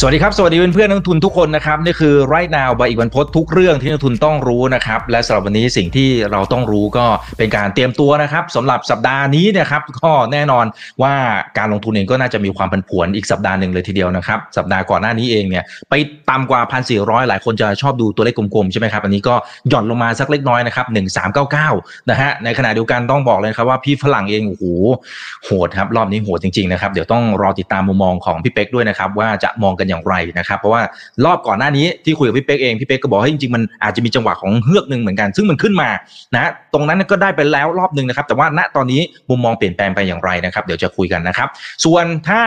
สวัสดีครับ สวัสดีเพื่อนๆนักลงทุนทุกคนนะครับนี่คือ right now ใบอีกวันพดทุกเรื่องที่นักลงทุนต้องรู้นะครับและสำหรับวันนี้สิ่งที่เราต้องรู้ก็เป็นการเตรียมตัวนะครับสำหรับสัปดาห์นี้นะครับก็แน่นอนว่าการลงทุนเองก็น่าจะมีความผันผวนอีกสัปดาห์หนึ่งเลยทีเดียวนะครับสัปดาห์ก่อนหน้านี้เองเนี่ยไปต่ำกว่า 1,400 หลายคนจะชอบดูตัวเลขกลมๆใช่ไหมครับอันนี้ก็หย่อนลงมาสักเล็กน้อยนะครับ1399นะฮะในขณะเดียวกันต้องบอกเลยครับว่าพี่ฝรั่งเองโอ้โหโหดครับรอบนี้โหดจริงๆนะครับเดี๋ยวต้องรอติดตามมุมมองของพี่เป๊กด้วยนะครับว่าจะมองกันอย่างไรนะครับ เพราะว่ารอบก่อนหน้านี้ที่คุยกับพี่เป๊กเองพี่เป๊กก็บอกให้จริงๆมันอาจจะมีจังหวะของเฮือกหนึ่งเหมือนกัน ซึ่งมันขึ้นมานะตรงนั้นก็ได้ไปแล้วรอบหนึ่งนะครับ แต่ว่าณตอนนี้มุมมองเปลี่ยนแปลงไปอย่างไรนะครับ เดี๋ยวจะคุยกันนะครับ ส่วนถ้า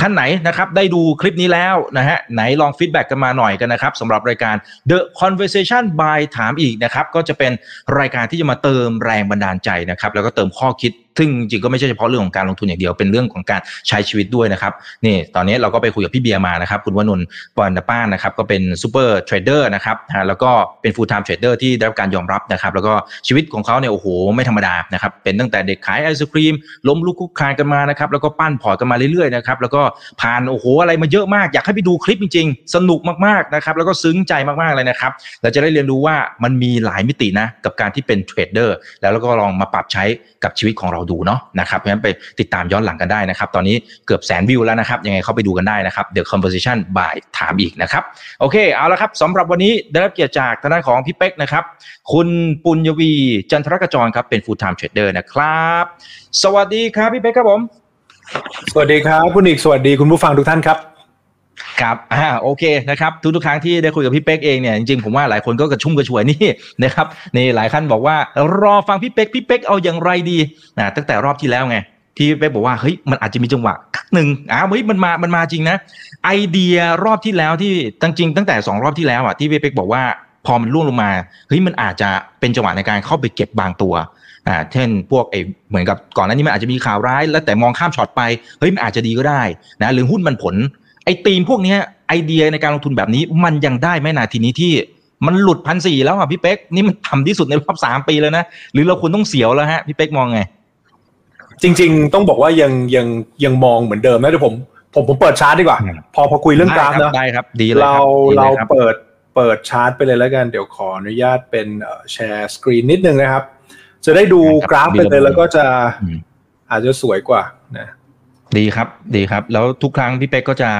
ท่านไหนนะครับได้ดูคลิปนี้แล้วนะฮะไหนลองฟีดแบ็กกันมาหน่อยกันนะครับสำหรับรายการ The Conversation by ถามอีกนะครับก็จะเป็นรายการที่จะมาเติมแรงบันดาลใจนะครับแล้วก็เติมข้อคิด ซึ่งจริงก็ไม่ใช่เฉพาะเรื่องของการลงทุนอย่างเดียวเป็นเรื่องของการใช้ชีวิตด้วยนะครับนี่ตอนนี้เราก็ไปคุยกับพี่เบียร์มานะครับคุณวนนท์ปอนป้านนะครับก็เป็น super trader นะครับแล้วก็เป็น full-time trader ที่ได้รับการยอมรับนะครับแล้วก็ชีวิตของเขาเนี่ยโอ้โหไม่ธรรมดานะครับเป็นตั้งแต่เด็กขายไอศครีมล้มลุกคลุกคลานกันมานะครับแล้วก็ปั้น port กันมาเรื่อยๆนะครับแล้วก็ผ่านโอ้โหอะไรมาเยอะมาก อยากให้ไปดูคลิปจริงๆ สนุกมากๆนะครับแล้วก็ซึ้งใจมากๆเลยนะครับเราจะได้เรียนรู้ว่ามันมีหลายมิตินะกับการที่เป็นเทรดเดอร์แล้วก็ลองมาปรับใช้กับชีวิตของเราดูเนาะนะครับเพราะฉะนั้นไปติดตามย้อนหลังกันได้นะครับ ตอนนี้เกือบแสนวิวแล้วนะครับ ยังไงเข้าไปดูกันได้นะครับ The Conversation by ถามอีกนะครับ โอเค เอาละครับสำหรับวันนี้ได้รับเกียรติจากทางด้านของพี่เป๊กนะครับ คุณปุญญวีจันทรกจรครับเป็น full time trader นะครับ สวัสดีครับพี่เป๊กครับผม สวัสดีครับคุณอีกสวัสดีคุณผู้ฟังทุกท่านครับ ครับอ่าโอเคนะครับทุกๆครั้งที่ได้คุยกับพี่เป๊กเองเนี่ยจริงๆผมว่าหลายคนก็กระชุ่มกระชวยนี่นะครับนี่หลายท่านบอกว่ารอฟังพี่เป๊กพี่เป๊กเอาอย่างไรดีนะตั้งแต่รอบที่แล้วไงที่เป๊กบอกว่าเฮ้ยมันอาจจะมีจังหวะหนึ่งอ้าวเฮ้ยมันมามันมาจริงนะ ไอเดียรอบที่แล้วที่ตั้งจริงตั้งแต่สองรอบที่แล้วอะที่เป๊กบอกว่าพอมันร่วงลงมาเฮ้ยมันอาจจะเป็นจังหวะในการเข้าไปเก็บบางตัวอ่าเช่นพวกไอเหมือนกับก่อนหน้านี้มันอาจจะมีข่าวร้าย แล้วแต่มองข้ามช็อตไปเฮ้ยมันอาจจะดีก็ได้นะหรือหุ้นมันผล ไอ้ธีมพวกเนี้ยไอเดียในการลงทุนแบบนี้มันยังได้ไหมนาทีนี้ที่มันหลุดพันสี่แล้วอะพี่เป๊กนี่มันต่ำที่สุดในรอบสามปีแล้วนะ หรือเราควรต้องเสียวแล้วฮะพี่เป๊กมองไง จริง ๆ ต้องบอกว่ายังยังยังมองเหมือนเดิมนะเดี๋ยวผมผมผมเปิดชาร์ตดีกว่าอืมพอพอคุยเรื่องกราฟได้คนะได้ครับ ดีเลยคเราบดีลเรายครับเปิดเปิดชาร์ตไปเลยแล้วกันเดี๋ยวขออนุญาตเป็นแชร์สกรีนนิดนึงนะครับ จะได้ดูกราฟไปเลยแล้วก็จะอืมอาจจะสวยกว่านะ ดีครับดีครับ แล้วทุกครั้งพี่เป๊กก็จะ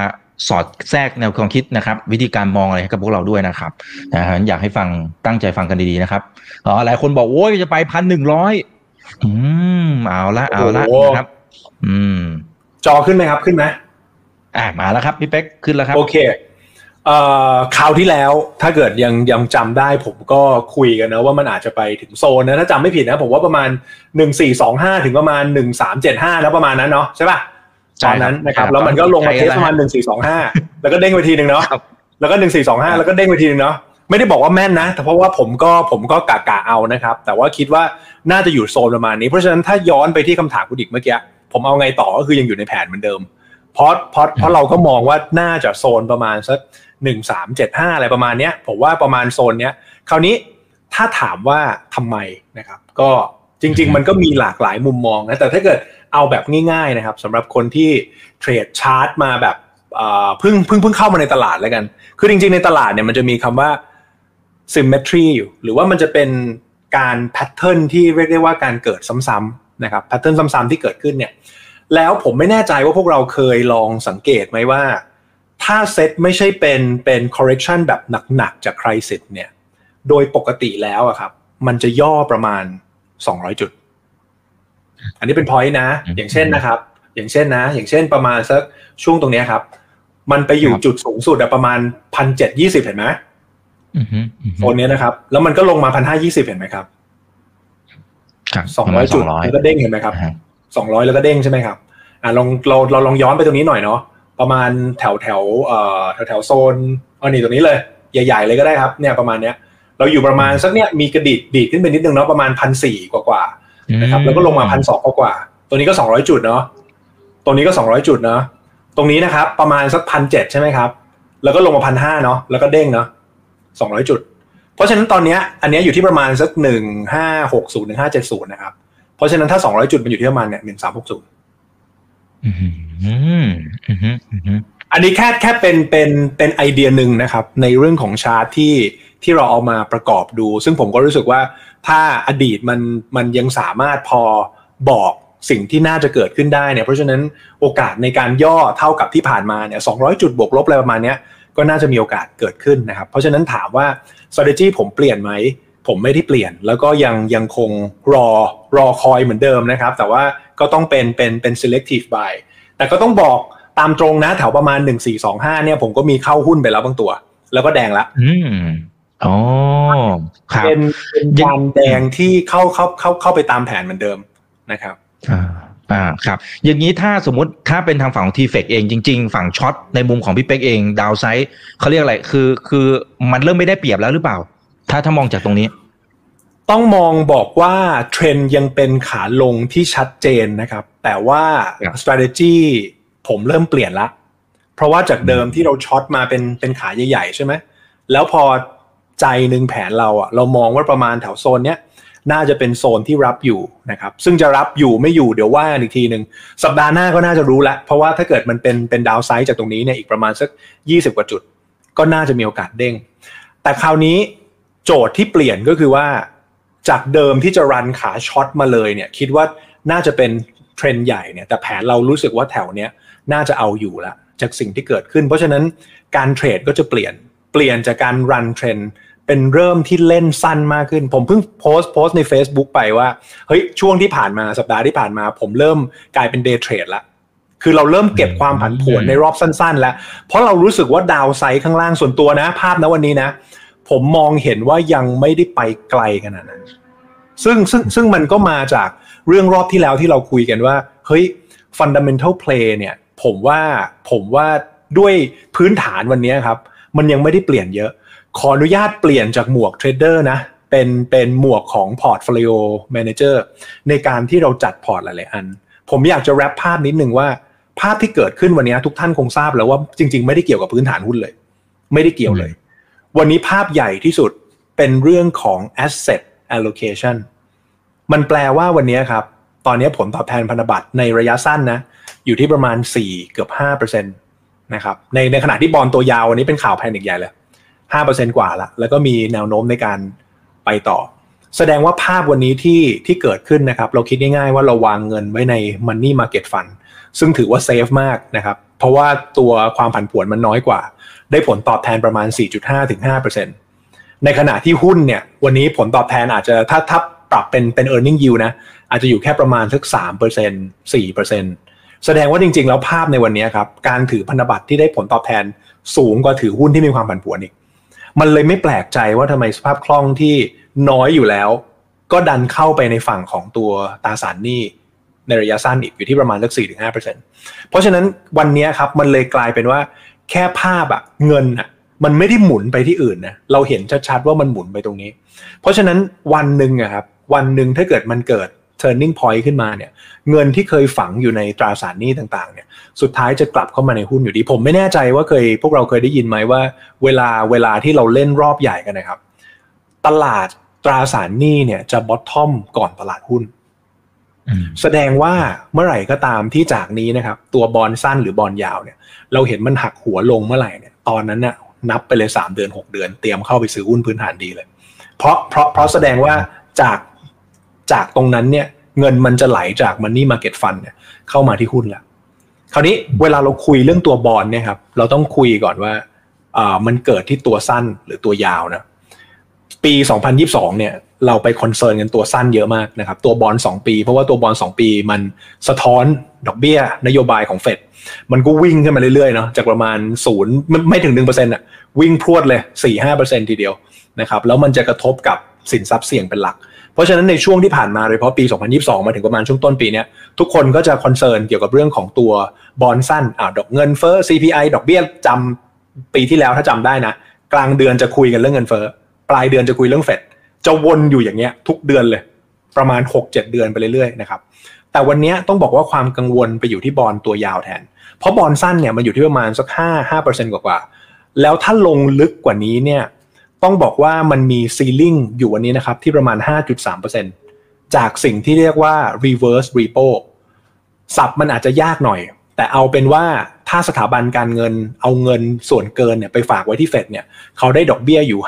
สอดแทรกแนวความคิดนะครับ วิธีการมองอะไรให้กับพวกเราด้วยนะครับนะฮะอยากให้ฟังตั้งใจฟังกันดีๆนะครับอ๋อหลายคนบอกโอ้ยจะไปพันหนึ่งร้อยอืมเอาละเอาละโอ้โหนะครับ อืม จอขึ้นไหมครับขึ้นไหมอ่ามาแล้วครับพี่เป๊กขึ้นแล้วครับ โอเคเอ่อคราวที่แล้วถ้าเกิดยังยังจำได้ผมก็คุยกันนะว่ามันอาจจะไปถึงโซนนะถ้าจำไม่ผิดนะ ผมว่าประมาณหนึ่งสี่สองห้าถึงประมาณหนึ่งสามเจ็ดห้าแล้วประมาณนั้นเนาะใช่ป่ะใช่ ตอนนั้นนะคครัรับบแล้วมันก็ลงมาใช่เทสประมาณหนึ่งสี่สองห้าแล้วก็เด้งไปทีหนึ่งเนาะครับแล้วก็หนึ่งสี่สองห้าแล้วก็เด้งไปทีหนึ่งเนาะไม่ได้บอกว่าแม่นนะ แต่เพราะว่าผมก็ผมก็กะกะเอานะครับ แต่ว่าคิดว่าน่าจะอยู่โซนประมาณนี้ เพราะฉะนั้นถ้าย้อนไปที่คำถามคุณดิกเมื่อกี้ผมเอาไงต่อก็คือยังอยู่ในแผนเหมือนเดิมเพราะเพราะเพราะเราก็มองว่าน่าจะโซนประมาณสักหนึ่งสามเจ็ดห้าอะไรประมาณเนี้ย ผมว่าประมาณโซนเนี้ย คราวนี้ถ้าถามว่าทำไมนะครับ ก็จริง ๆ มันก็มีหลากหลายมุมมองนะแต่ถ้าเกิด เอาแบบง่ายๆนะครับสำหรับคนที่เทรดชาร์ตมาแบบเพิ่งเพิ่งเพิ่งเข้ามาในตลาดแล้วกัน คือจริงๆในตลาดเนี่ยมันจะมีคำว่า symmetry อยู่หรือว่ามันจะเป็นการ pattern ที่เรียกได้ว่าการเกิดซ้ำๆนะครับ pattern ซ้ำๆที่เกิดขึ้นเนี่ยแล้วผมไม่แน่ใจว่าพวกเราเคยลองสังเกตไหมว่า ถ้าเซตไม่ใช่เป็นเป็น correction แบบหนักๆจาก crisis เนี่ยโดยปกติแล้วอะครับมันจะย่อประมาณ 200 จุด อันนี้เป็น point นะอืมอย่างเช่นนะครับ อย่างเช่นนะ อย่างเช่นประมาณสักช่วงตรงเนี้ยครับ มันไปอยู่ครับจุดสูงสุดอะประมาณพันเจ็ดยี่สิบเห็นไหมอือฮึอือฮึโซนเนี้ยนะครับ แล้วมันก็ลงมาพันห้ายี่สิบเห็นไหมครับครับสองร้อยจุดแล้วก็เด้งเห็นไหมครับอ่าฮะสองร้อยแล้วก็เด้งใช่ไหมครับ อ่าลองเราเราลองย้อนไปตรงนี้หน่อยเนาะประมาณแถวแถวเอ่อแถวแถวโซนเอานี่ตรงนี้เลย ใหญ่ๆเลยก็ได้ครับ เนี่ยประมาณเนี้ย เราอยู่ประมาณสักเนี้ยมีกระดิดดีดขึ้นไปนิดนึงเนาะประมาณพันสี่กว่าๆ นะครับแล้วก็ลงมาพันสองกว่าๆตัวนี้ก็สองร้อยจุดเนาะตรงนี้ก็สองร้อยจุดเนาะตรงนี้นะครับ ประมาณสักพันเจ็ดใช่ไหมครับ แล้วก็ลงมาพันห้าเนาะแล้วก็เด้งเนาะสองร้อยจุด เพราะฉะนั้นตอนเนี้ยอันเนี้ยอยู่ที่ประมาณสักหนึ่งห้าหกศูนย์หนึ่งห้าเจ็ดศูนย์นะครับ เพราะฉะนั้นถ้า200จุดมันอยู่ที่ประมาณเนี่ย1360อืมอืมอืมอืมอันนี้แค่แค่เป็นเป็นเป็นไอเดียหนึ่งนะครับ ในเรื่องของชาร์ตที่ ที่เราเอามาประกอบดู ซึ่งผมก็รู้สึกว่าถ้าอดีตมันมันยังสามารถพอบอกสิ่งที่น่าจะเกิดขึ้นได้เนี่ยเพราะฉะนั้นโอกาสในการย่อเท่ากับที่ผ่านมาเนี่ย200 จุดบวกลบอะไรประมาณนี้ก็น่าจะมีโอกาสเกิดขึ้นนะครับ เพราะฉะนั้นถามว่า strategy ผมเปลี่ยนไหม ผมไม่ได้เปลี่ยน แล้วก็ยังยังคงรอรอคอยเหมือนเดิมนะครับ แต่ว่าก็ต้องเป็นเป็นเป็น selective buy แต่ก็ต้องบอกตามตรงนะแถวประมาณ 1425เนี่ยผมก็มีเข้าหุ้นไปแล้วบางตัว แล้วก็แดงละ อืมอ๋อครับเป็นเป็นวันแดงที่เข้าเข้าเข้าเข้าไปตามแผนเหมือนเดิมนะครับอ่าอ่าครับ อย่างนี้ถ้าสมมติถ้าเป็นทางฝั่งของทีเฟกเองจริง ๆ ฝั่งช็อตในมุมของพี่เป๊กเองดาวไซด์เขาเรียกอะไรคือ คือมันเริ่มไม่ได้เปรียบแล้วหรือเปล่า ถ้าถ้ามองจากตรงนี้ ต้องมองบอกว่าเทรนด์ยังเป็นขาลงที่ชัดเจนนะครับ แต่ว่าครับ strategy ผมเริ่มเปลี่ยนละ เพราะว่าจากเดิมที่เราช็อตมาเป็นเป็นขาใหญ่ๆใช่ไหมแล้วพอ ใจหนึ่งแผนเราอะเรามองว่าประมาณแถวโซนเนี้ยน่าจะเป็นโซนที่รับอยู่นะครับซึ่งจะรับอยู่ไม่อยู่เดี๋ยวว่าอีกทีหนึ่งสัปดาห์หน้าก็น่าจะรู้ล้วเพราะว่าถ้าเกิดมันเป็นเป็นดาวไซด์จากตรงนี้เนี่ยอีกประมาณสัก 20 กว่าจุด ก็น่าจะมีโอกาสเด้ง แต่คราวนี้โจทย์ที่เปลี่ยนก็คือว่า จากเดิมที่จะรันขาช็อตมาเลยเนี่ยคิดว่าน่าจะเป็นเทรนด์ใหญ่เนี่ยแต่แผนเรารู้สึกว่าแถวเนี้ยน่าจะเอาอยู่ละจากสิ่งที่เกิดขึ้น เพราะฉะนั้นการเทรดก็จะเปลี่ยนเปลี่ยนจากการ run trend เป็นเริ่มที่เล่นสั้นมากขึ้น ผมเพิ่งโพสต์โพสต์ใน Facebook ไปว่าเฮ้ยช่วงที่ผ่านมาสัปดาห์ที่ผ่านมา ผมเริ่มกลายเป็น day trade ละคือเราเริ่มเก็บความผันผวนในรอบสั้น ๆ แล้ว เพราะเรารู้สึกว่า downside ข้างล่างส่วนตัวนะ ภาพนะวันนี้นะ ผมมองเห็นว่ายังไม่ได้ไปไกลขนาดนั้นซึ่งซึ่งซึ่งมันก็มาจากเรื่องรอบที่แล้วที่เราคุยกันว่า เฮ้ย fundamental play เนี่ย ผมว่าผมว่าด้วยพื้นฐานวันนี้ครับ มันยังไม่ได้เปลี่ยนเยอะ ขออนุญาตเปลี่ยนจากหมวกเทรดเดอร์นะเป็นเป็นหมวกของ portfolio manager ในการที่เราจัดพอร์ตหลายๆอัน ผมอยากจะแรปภาพนิดนึงว่า ภาพที่เกิดขึ้นวันนี้ทุกท่านคงทราบแล้วว่าจริง ๆ ไม่ได้เกี่ยวกับพื้นฐานหุ้นเลย ไม่ได้เกี่ยวเลย วันนี้ภาพใหญ่ที่สุดเป็นเรื่องของ asset allocation มันแปลว่าวันนี้ครับ ตอนนี้ผลตอบแทนพันธบัตรในระยะสั้นนะ อยู่ที่ประมาณ 4 เกือบ5%นะครับในในขณะที่บอลตัวยาววันนี้เป็นข่าวแพนิกใหญ่เลย 5%กว่าละแล้วก็มีแนวโน้มในการไปต่อ แสดงว่าภาพวันนี้ที่ที่เกิดขึ้นนะครับ เราคิดง่ายๆว่าเราวางเงินไว้ใน Money Market Fund ซึ่งถือว่าเซฟมากนะครับ เพราะว่าตัวความผันผวนมันน้อยกว่า ได้ผลตอบแทนประมาณ4.5ถึงในขณะที่หุ้นเนี่ยวันนี้ผลตอบแทนอาจจะถ้าถ้าปรับเป็นเป็น e a r n i n g yield นะอาจจะอยู่แค่ประมาณสัก3% 4%แสดงว่าจริงๆ แล้วภาพในวันนี้ครับการถือพันธบัตรที่ได้ผลตอบแทนสูงกว่าถือหุ้นที่มีความผันผวนอีก มันเลยไม่แปลกใจว่าทำไมสภาพคล่องที่น้อยอยู่แล้ว ก็ดันเข้าไปในฝั่งของตัวตราสารหนี้ในระยะสั้นอีกอยู่ที่ประมาณสัก4-5%เพราะฉะนั้นวันนี้ครับมันเลยกลายเป็นว่าแค่ภาพอะเงินอะมันไม่ได้หมุนไปที่อื่นนะเราเห็นชัดๆว่ามันหมุนไปตรงนี้ เพราะฉะนั้นวันหนึ่งอะครับวันหนึ่งถ้าเกิดมันเกิด turning point ขึ้นมาเนี่ยเงินที่เคยฝังอยู่ในตราสารหนี้ต่างๆเนี่ยสุดท้ายจะกลับเข้ามาในหุ้นอยู่ดี ผมไม่แน่ใจว่าเคยพวกเราเคยได้ยินไหมว่า เวลาเวลาที่เราเล่นรอบใหญ่กันนะครับ ตลาดตราสารหนี้เนี่ยจะ bottom ก่อนตลาดหุ้นอืมแสดงว่าเมื่อไหร่ก็ตามที่จากนี้นะครับ ตัวบอลสั้นหรือบอลยาวเนี่ย เราเห็นมันหักหัวลงเมื่อไหร่เนี่ยตอนนั้นเนี่ยนับไปเลย3เดือน6เดือน เตรียมเข้าไปซื้อหุ้นพื้นฐานดีเลย เพราะเพราะเพราะแสดงว่าจาก จากตรงนั้นเนี่ยเงินมันจะไหลจาก Money Market Fund เนี่ยเข้ามาที่หุ้นแล้วคราวนี้เวลาเราคุยเรื่องตัวบอลเนี่ยครับเราต้องคุยก่อนว่าอ่ามันเกิดที่ตัวสั้นหรือตัวยาวนะปี 2022 เนี่ยเราไป concern กันตัวสั้นเยอะมากนะครับตัวบอล2ปี เพราะว่าตัวบอล2ปีมันสะท้อนดอกเบี้ย นโยบายของเฟดมันก็วิ่งขึ้นมาเรื่อยๆเนาะจากประมาณศูนย์ไม่ไม่ถึง 1%อะวิ่งพรวดเลย 4-5%ทีเดียวนะครับแล้วมันจะกระทบกับสินทรัพย์เสี่ยงเป็นหลัก เพราะฉะนั้นในช่วงที่ผ่านมาโดยเฉพาะปี 2022 มาถึงประมาณช่วงต้นปีเนี้ยทุกคนก็จะ concern เกี่ยวกับเรื่องของตัวบอลสั้นอ่าดอกเงินเฟ้อ CPI ดอกเบี้ยจำปีที่แล้วถ้าจำได้นะ กลางเดือนจะคุยกันเรื่องเงินเฟ้อปลายเดือนจะคุยเรื่องเฟดจะวนอยู่อย่างเงี้ยทุกเดือนเลย ประมาณ 6-7 เดือนไปเรื่อยๆนะครับแต่วันนี้ต้องบอกว่าความกังวลไปอยู่ที่บอลตัวยาวแทน เพราะบอลสั้นเนี่ยมันอยู่ที่ประมาณสัก5 5%กว่าๆแล้วถ้าลงลึกกว่านี้เนี่ย ต้องบอกว่ามันมีซีลิ่งอยู่วันนี้นะครับที่ประมาณ 5.3%ในจากสิ่งที่เรียกว่า reverse repo ศัพท์มันอาจจะยากหน่อย แต่เอาเป็นว่าถ้าสถาบันการเงินเอาเงินส่วนเกินเนี่ยไปฝากไว้ที่เฟดเนี่ยเขาได้ดอกเบี้ยอยู่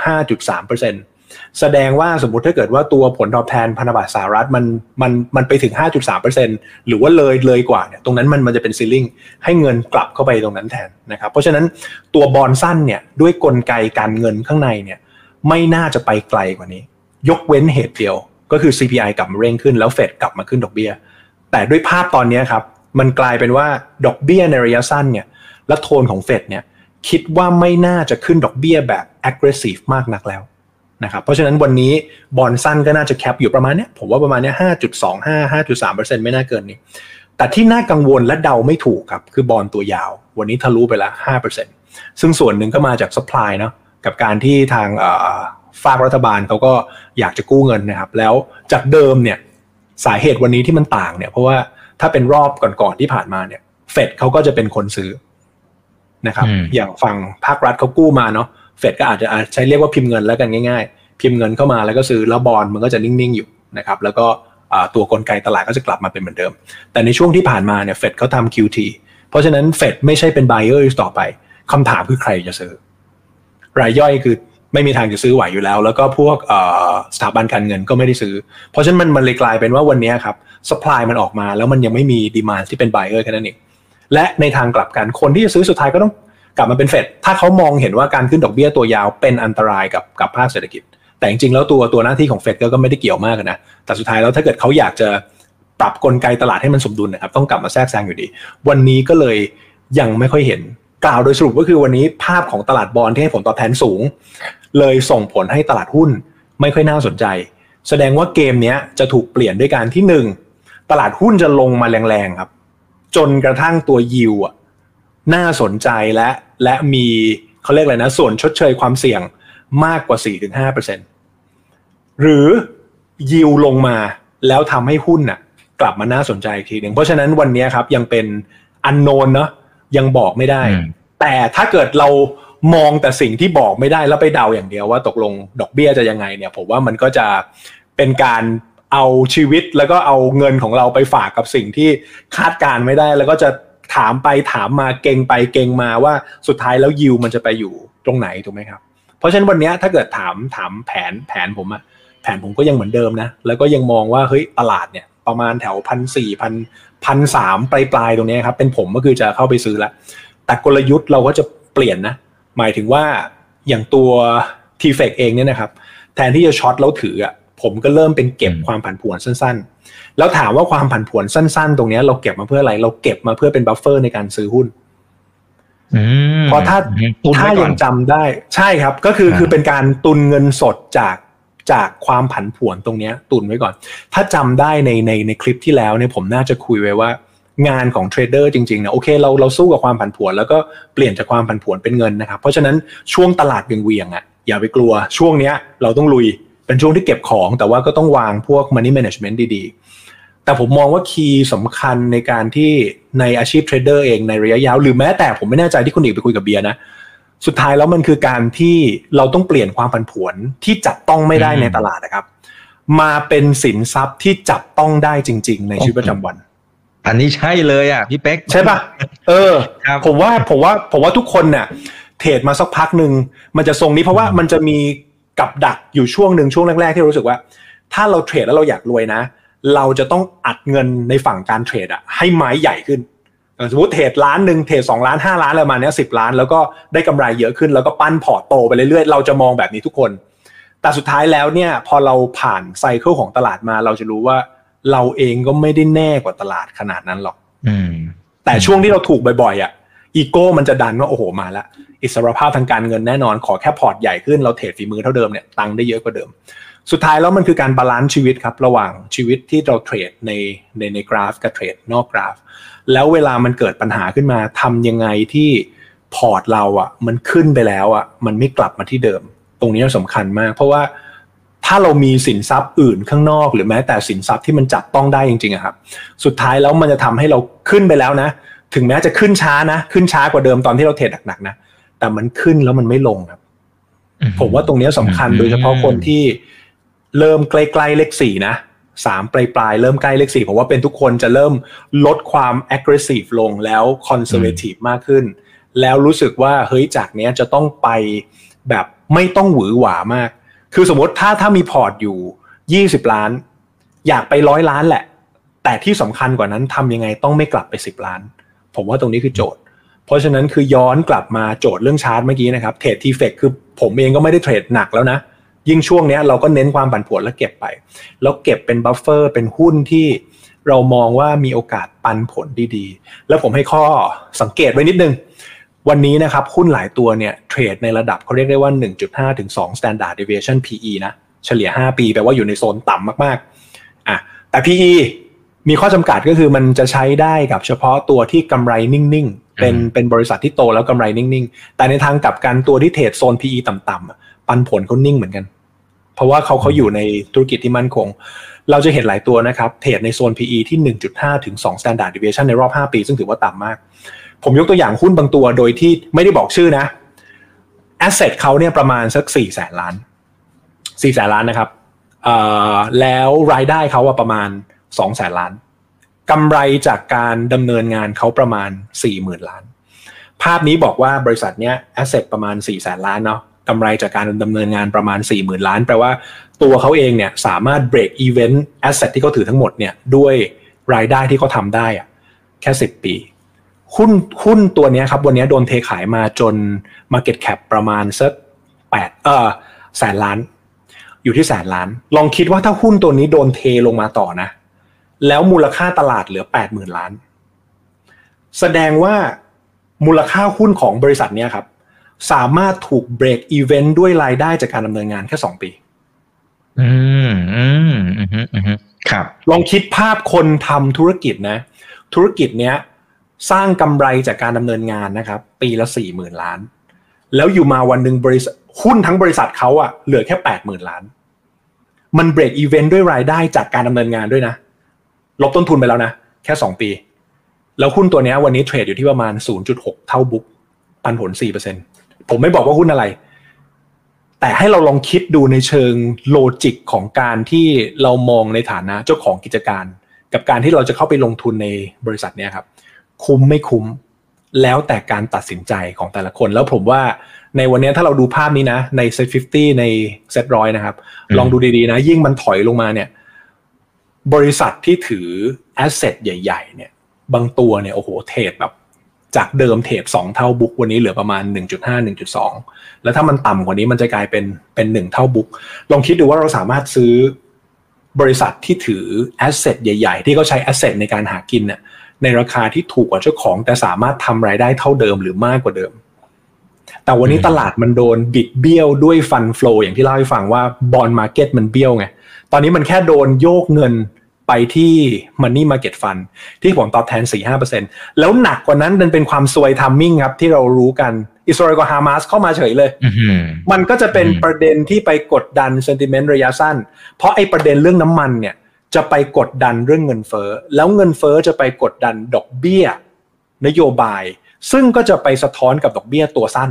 5.3%แสดงว่าสมมุติถ้าเกิดว่าตัวผลตอบแทนพันธบัตรสหรัฐมันมันมันไปถึง 5.3%หรือว่าเลยเลยกว่าเนี่ยตรงนั้นมันมันจะเป็นซีลิงให้เงินกลับเข้าไปตรงนั้นแทนนะครับเพราะฉะนั้นตัวบอลสั้นเนี่ยด้วยกลไกการเงินข้างในเนี่ย ไม่น่าจะไปไกลกว่านี้ ยกเว้นเหตุเดียว ก็คือ CPI กลับมาเร่งขึ้นแล้วเฟดกลับมาขึ้นดอกเบี้ย แต่ด้วยภาพตอนนี้ครับมันกลายเป็นว่าดอกเบี้ยในระยะสั้นเนี่ยและโทนของเฟดเนี่ยคิดว่าไม่น่าจะขึ้นดอกเบี้ยแบบ aggressive มากนักแล้วนะครับเพราะฉะนั้นวันนี้ bond สั้นก็น่าจะ cap อยู่ประมาณเนี้ยผมว่าประมาณเนี้ยห้าจุดสองห้าห้าจุดสามเปอร์เซ็นต์ไม่น่าเกินนี้ แต่ที่น่ากังวลและเดาไม่ถูกครับ คือบอลตัวยาว วันนี้ทะลุไปแล้วห้าเปอร์เซ็นต์ซึ่งส่วนหนึ่งก็มาจากสป라이เนาะ กับการที่ทางฝากรัฐบาลเขาก็อยากจะกู้เงินนะครับ แล้วจากเดิมเนี่ยสาเหตุวันนี้ที่มันต่างเนี่ย เพราะว่าถ้าเป็นรอบก่อนๆที่ผ่านมาเนี่ยเฟดเขาก็จะเป็นคนซื้อนะครับ อย่างฝั่งภาครัฐเขากู้มาเนาะเฟดก็อาจจะใช้เรียกว่าพิมพ์เงินแล้วกันง่ายๆ พิมพ์เงินเข้ามาแล้วก็ซื้อแล้วบอลมันก็จะนิ่งๆอยู่นะครับ แล้วก็ตัวกลไกตลาดก็จะกลับมาเป็นเหมือนเดิม แต่ในช่วงที่ผ่านมาเนี่ยเฟดเขาทำ QT เพราะฉะนั้นเฟดไม่ใช่เป็น buyer ต่อไปคำถามคือใครจะซื้อ รายย่อยคือไม่มีทางจะซื้อไหวอยู่แล้ว แล้วก็พวกสถาบันการเงินก็ไม่ได้ซื้อ เพราะฉะนั้นมันมันเลยกลายเป็นว่าวันนี้ครับสป라이มันออกมาแล้วมันยังไม่มีดีมาที่เป็น buyer แค่นั้นเองและในทางกลับกันคนที่จะซื้อสุดท้ายก็ต้องกลับมาเป็นเฟดถ้าเขามองเห็นว่าการขึ้นดอกเบี้ยตัวยาวเป็นอันตรายกับกับภาคเศรษฐกิจ แต่จริงๆแล้วตัวตัวหน้าที่ของเฟดก็ไม่ได้เกี่ยวมากนะแต่สุดท้ายแล้วถ้าเกิดเขาอยากจะปรับกลไกตลาดให้มันสมดุลนะครับต้องกลับมาแทรกแซงอยู่ดี วันนี้ก็เลยยังไม่ค่อยเห็น กล่าวโดยสรุปก็คือวันนี้ภาพของตลาดบอลที่ให้ผลตอบแทนสูง เลยส่งผลให้ตลาดหุ้นไม่ค่อยน่าสนใจ แสดงว่าเกมนี้จะถูกเปลี่ยนด้วยการที่หนึ่งตลาดหุ้นจะลงมาแรงๆครับ จนกระทั่งตัวยิวน่าสนใจและและมีเขาเรียกอะไรนะ ส่วนชดเชยความเสี่ยงมากกว่า 4-5%หรือยิวลงมาแล้วทำให้หุ้นน่ะกลับมาน่าสนใจอีกทีหนึ่งเพราะฉะนั้นวันนี้ครับยังเป็นอันโนนเนาะ ยังบอกไม่ได้ แต่ถ้าเกิดเรามองแต่สิ่งที่บอกไม่ได้แล้วไปเดาอย่างเดียวว่าตกลงดอกเบี้ยจะยังไงเนี่ยผมว่ามันก็จะเป็นการเอาชีวิตแล้วก็เอาเงินของเราไปฝากกับสิ่งที่คาดการไม่ได้ แล้วก็จะถามไปถามมาเก่งไปเก่งมาว่าสุดท้ายแล้วยิวมันจะไปอยู่ตรงไหนถูกไหมครับ เพราะฉะนั้นวันนี้ถ้าเกิดถามถามแผนแผนผมอะแผนผมก็ยังเหมือนเดิมนะ แล้วก็ยังมองว่าเฮ้ยตลาดเนี่ย ประมาณแถวพันสี่พันพันสามปลายปลายตรงนี้ครับ เป็นผมก็คือจะเข้าไปซื้อละแต่กลยุทธ์เราก็จะเปลี่ยนนะ หมายถึงว่าอย่างตัว TFEX เองเนี่ยนะครับ แทนที่จะ short แล้วถืออะผมก็เริ่มเป็นเก็บความผันผวนสั้น ๆ แล้วถามว่าความผันผวนสั้น ๆ ตรงนี้เราเก็บมาเพื่ออะไร เราเก็บมาเพื่อเป็น buffer ในการซื้อหุ้นเพราะถ้าถ้ายังจำได้ใช่ครับ ก็คือคือเป็นการตุนเงินสดจาก จากความผันผวนตรงนี้ตุนไว้ก่อน ถ้าจำได้ในในในคลิปที่แล้วเนี่ยผมน่าจะคุยไว้ว่างานของเทรดเดอร์จริงๆนะโอเคเราเราสู้กับความผันผวน แล้วก็เปลี่ยนจากความผันผวนเป็นเงินนะครับ เพราะฉะนั้นช่วงตลาดเหวี่ยงๆอะอย่าไปกลัวช่วงเนี้ยเราต้องลุยเป็นช่วงที่เก็บของ แต่ว่าก็ต้องวางพวก money management ดีๆ แต่ผมมองว่า key สำคัญในการที่ในอาชีพเทรดเดอร์เองในระยะยาว หรือแม้แต่ผมไม่แน่ใจที่คุณอีกไปคุยกับเบียร์นะ สุดท้ายแล้วมันคือการที่เราต้องเปลี่ยนความผันผวนที่จับต้องไม่ได้ในตลาดนะครับ มาเป็นสินทรัพย์ที่จับต้องได้จริง ๆ ในชีวิตประจำวัน อันนี้ใช่เลยอะพี่เป๊กใช่ปะเออ ผมว่าผมว่าผมว่าทุกคนเนี่ยเทรดมาสักพักหนึ่งมันจะทรงนี้เพราะว่ามันจะมีกับดักอยู่ช่วงหนึ่งช่วงแรกๆที่รู้สึกว่า ถ้าเราเทรดแล้วเราอยากรวยนะ เราจะต้องอัดเงินในฝั่งการเทรดอะให้ไม้ใหญ่ขึ้น สมมติเทรดล้านหนึ่งเทรดสองล้านห้าล้านอะไรมาเนี้ยสิบล้าน แล้วก็ได้กำไรเยอะขึ้น แล้วก็ปั้นพอร์ตโตไปเรื่อยๆ เราจะมองแบบนี้ทุกคน แต่สุดท้ายแล้วเนี่ยพอเราผ่าน cycle ของตลาดมา เราจะรู้ว่าเราเองก็ไม่ได้แน่กว่าตลาดขนาดนั้นหรอกแต่ช่วงที่เราถูกบ่อยๆอะอีโก้มันจะดันว่าโอ้โหมาแล้วอิสรภาพทางการเงินแน่นอนขอแค่พอร์ตใหญ่ขึ้นเราเทรดฝีมือเท่าเดิมเนี่ยตังได้เยอะกว่าเดิม สุดท้ายแล้วมันคือการ balance ชีวิตครับ ระหว่างชีวิตที่เราเทรดในในในกราฟกับเทรดนอกกราฟ แล้วเวลามันเกิดปัญหาขึ้นมาทำยังไงที่พอร์ตเราอะ่ะ มันขึ้นไปแล้วอะ่ะ มันไม่กลับมาที่เดิม ตรงนี้สำคัญมาก เพราะว่าถ้าเรามีสินทรัพย์อื่นข้างนอก หรือแม้แต่สินทรัพย์ที่มันจับต้องได้จริงๆอะครับ สุดท้ายแล้วมันจะทำให้เราขึ้นไปแล้วนะ ถึงแม้จะขึ้นช้านะ ขึ้นช้ากว่าเดิมตอนที่เราเทรดหนักๆนะ แต่มันขึ้นแล้วมันไม่ลงครับ ผมว่าตรงนี้สำคัญโดยเฉพาะคนที่เริ่มใกล้ๆเลขสี่นะ สามปลายปลายๆเริ่มใกล้เลขสี่ผมว่าเป็นทุกคนจะเริ่มลดความ aggressive ลงแล้ว conservative มากขึ้น แล้วรู้สึกว่าเฮ้ยจากเนี้ยจะต้องไปแบบไม่ต้องหวือหวามาก คือสมมติถ้าถ้ามีพอร์ตอยู่ 20 ล้าน อยากไปร้อยล้านแหละ แต่ที่สำคัญกว่านั้นทำยังไงต้องไม่กลับไป 10 ล้าน ผมว่าตรงนี้คือโจทย์ เพราะฉะนั้นคือย้อนกลับมาโจทย์เรื่องชาร์ตเมื่อกี้นะครับเทรด TFEX คือผมเองก็ไม่ได้เทรดหนักแล้วนะ ยิ่งช่วงเนี้ยเราก็เน้นความผันผวนแล้วเก็บไป แล้วเก็บเป็น buffer เป็นหุ้นที่เรามองว่ามีโอกาสปันผลดีๆ แล้วผมให้ข้อสังเกตไว้นิดนึง วันนี้นะครับหุ้นหลายตัวเนี่ยเทรดในระดับเขาเรียกได้ว่า 1.5 ถึง 2 standard deviation PE นะ เฉลี่ย 5 ปีแปลว่าอยู่ในโซนต่ำมากๆอะแต่ PE มีข้อจำกัดก็คือมันจะใช้ได้กับเฉพาะตัวที่กำไรนิ่งๆ เป็นเป็นบริษัทที่โตแล้วกำไรนิ่งๆ แต่ในทางกลับกันตัวที่เทรดโซน PE ต่ำๆอะ ปันผลเขานิ่งเหมือนกัน เพราะว่าเขาเขาอยู่ในธุรกิจที่มั่นคง เราจะเห็นหลายตัวนะครับเทรดในโซน PE ที่ 1.5 ถึง 2 standard deviation ในรอบ 5 ปี ซึ่งถือว่าต่ำมาก ผมยกตัวอย่างหุ้นบางตัวโดยที่ไม่ได้บอกชื่อนะ asset เขาเนี่ยประมาณสัก4แสนล้าน4แสนล้านนะครับแล้วรายได้เขาอะประมาณ2แสนล้านกำไรจากการดำเนินงานเขาประมาณ 4 0,000 ล้าน ภาพนี้บอกว่าบริษัทเนี้ย asset ประมาณ 4 แสนล้านเนาะ กำไรจากการดำเนินงานประมาณ 40,000 ล้าน แปลว่าตัวเขาเองเนี่ยสามารถ break event asset ที่เขาถือทั้งหมดเนี่ยด้วยรายได้ที่เขาทำได้อะแค่ 10 ปีหุ้นหุ้นตัวนี้ครับ วันนี้โดนเทขายมาจน Market Cap ประมาณสักแปดเออแสนล้าน อยู่ที่แสนล้าน ลองคิดว่าถ้าหุ้นตัวนี้โดนเทลงมาต่อนะ แล้วมูลค่าตลาดเหลือแปดหมื่นล้าน แสดงว่ามูลค่าหุ้นของบริษัทเนี้ยครับ สามารถถูกเบรกอีเวนต์ด้วยรายได้จากการดำเนินงานแค่สองปีอืมอืมอืมอืมอืมครับ ลองคิดภาพคนทำธุรกิจนะ ธุรกิจเนี้ย สร้างกำไรจากการดำเนินงานนะครับ ปีละสี่หมื่นล้าน แล้วอยู่มาวันหนึ่งบริษัทหุ้นทั้งบริษัทเขาอะเหลือแค่แปดหมื่นล้าน มันเบรกอีเวนต์ด้วยรายได้จากการดำเนินงานด้วยนะ ลบต้นทุนไปแล้วนะ แค่สองปี แล้วหุ้นตัวเนี้ยวันนี้เทรดอยู่ที่ประมาณ 0.6 เท่าบุ๊กปันผล4% ผมไม่บอกว่าหุ้นอะไร แต่ให้เราลองคิดดูในเชิงโลจิกของการที่เรามองในฐานะเจ้าของกิจการ กับการที่เราจะเข้าไปลงทุนในบริษัทเนี้ยครับ คุ้มไม่คุ้มแล้วแต่การตัดสินใจของแต่ละคน แล้วผมว่าในวันนี้ถ้าเราดูภาพนี้นะ ใน SET50ในเซ็ตร้อยนะครับอืมลองดูดีๆนะ ยิ่งมันถอยลงมาเนี่ย บริษัทที่ถือ asset ใหญ่ ๆ เนี่ย บางตัวเนี่ยโอ้โหเทรดแบบ จากเดิมเทรดสองเท่า book วันนี้เหลือประมาณ 1.5 1.2 แล้วถ้ามันต่ำกว่านี้มันจะกลายเป็นเป็นหนึ่งเท่า book ลองคิดดูว่าเราสามารถซื้อบริษัทที่ถือ asset ใหญ่ ๆ ที่เขาใช้ asset ในการหากินเนี่ยในราคาที่ถูกกว่าเจ้าของ แต่สามารถทำรายได้เท่าเดิมหรือมากกว่าเดิม แต่วันนี้ตลาดมันโดนบิดเบี้ยวด้วย fund flow อย่างที่เล่าให้ฟังว่า bond market มันเบี้ยวไงตอนนี้มันแค่โดนโยกเงิน ไปที่ Money Market Fund ที่ผลตอบแทน 4-5%แล้วหนักกว่านั้นมันเป็นความซวย timing ครับ ที่เรารู้กันอิสราเอลกับฮามาสเข้ามาเฉยเลยอืมมันก็จะเป็นอืมประเด็นที่ไปกดดัน sentiment ระยะสั้น เพราะไอ้ประเด็นเรื่องน้ำมันเนี่ยจะไปกดดันเรื่องเงินเฟ้อแล้วเงินเฟ้อจะไปกดดันดอกเบี้ย นโยบาย ซึ่งก็จะไปสะท้อนกับดอกเบี้ยตัวสั้น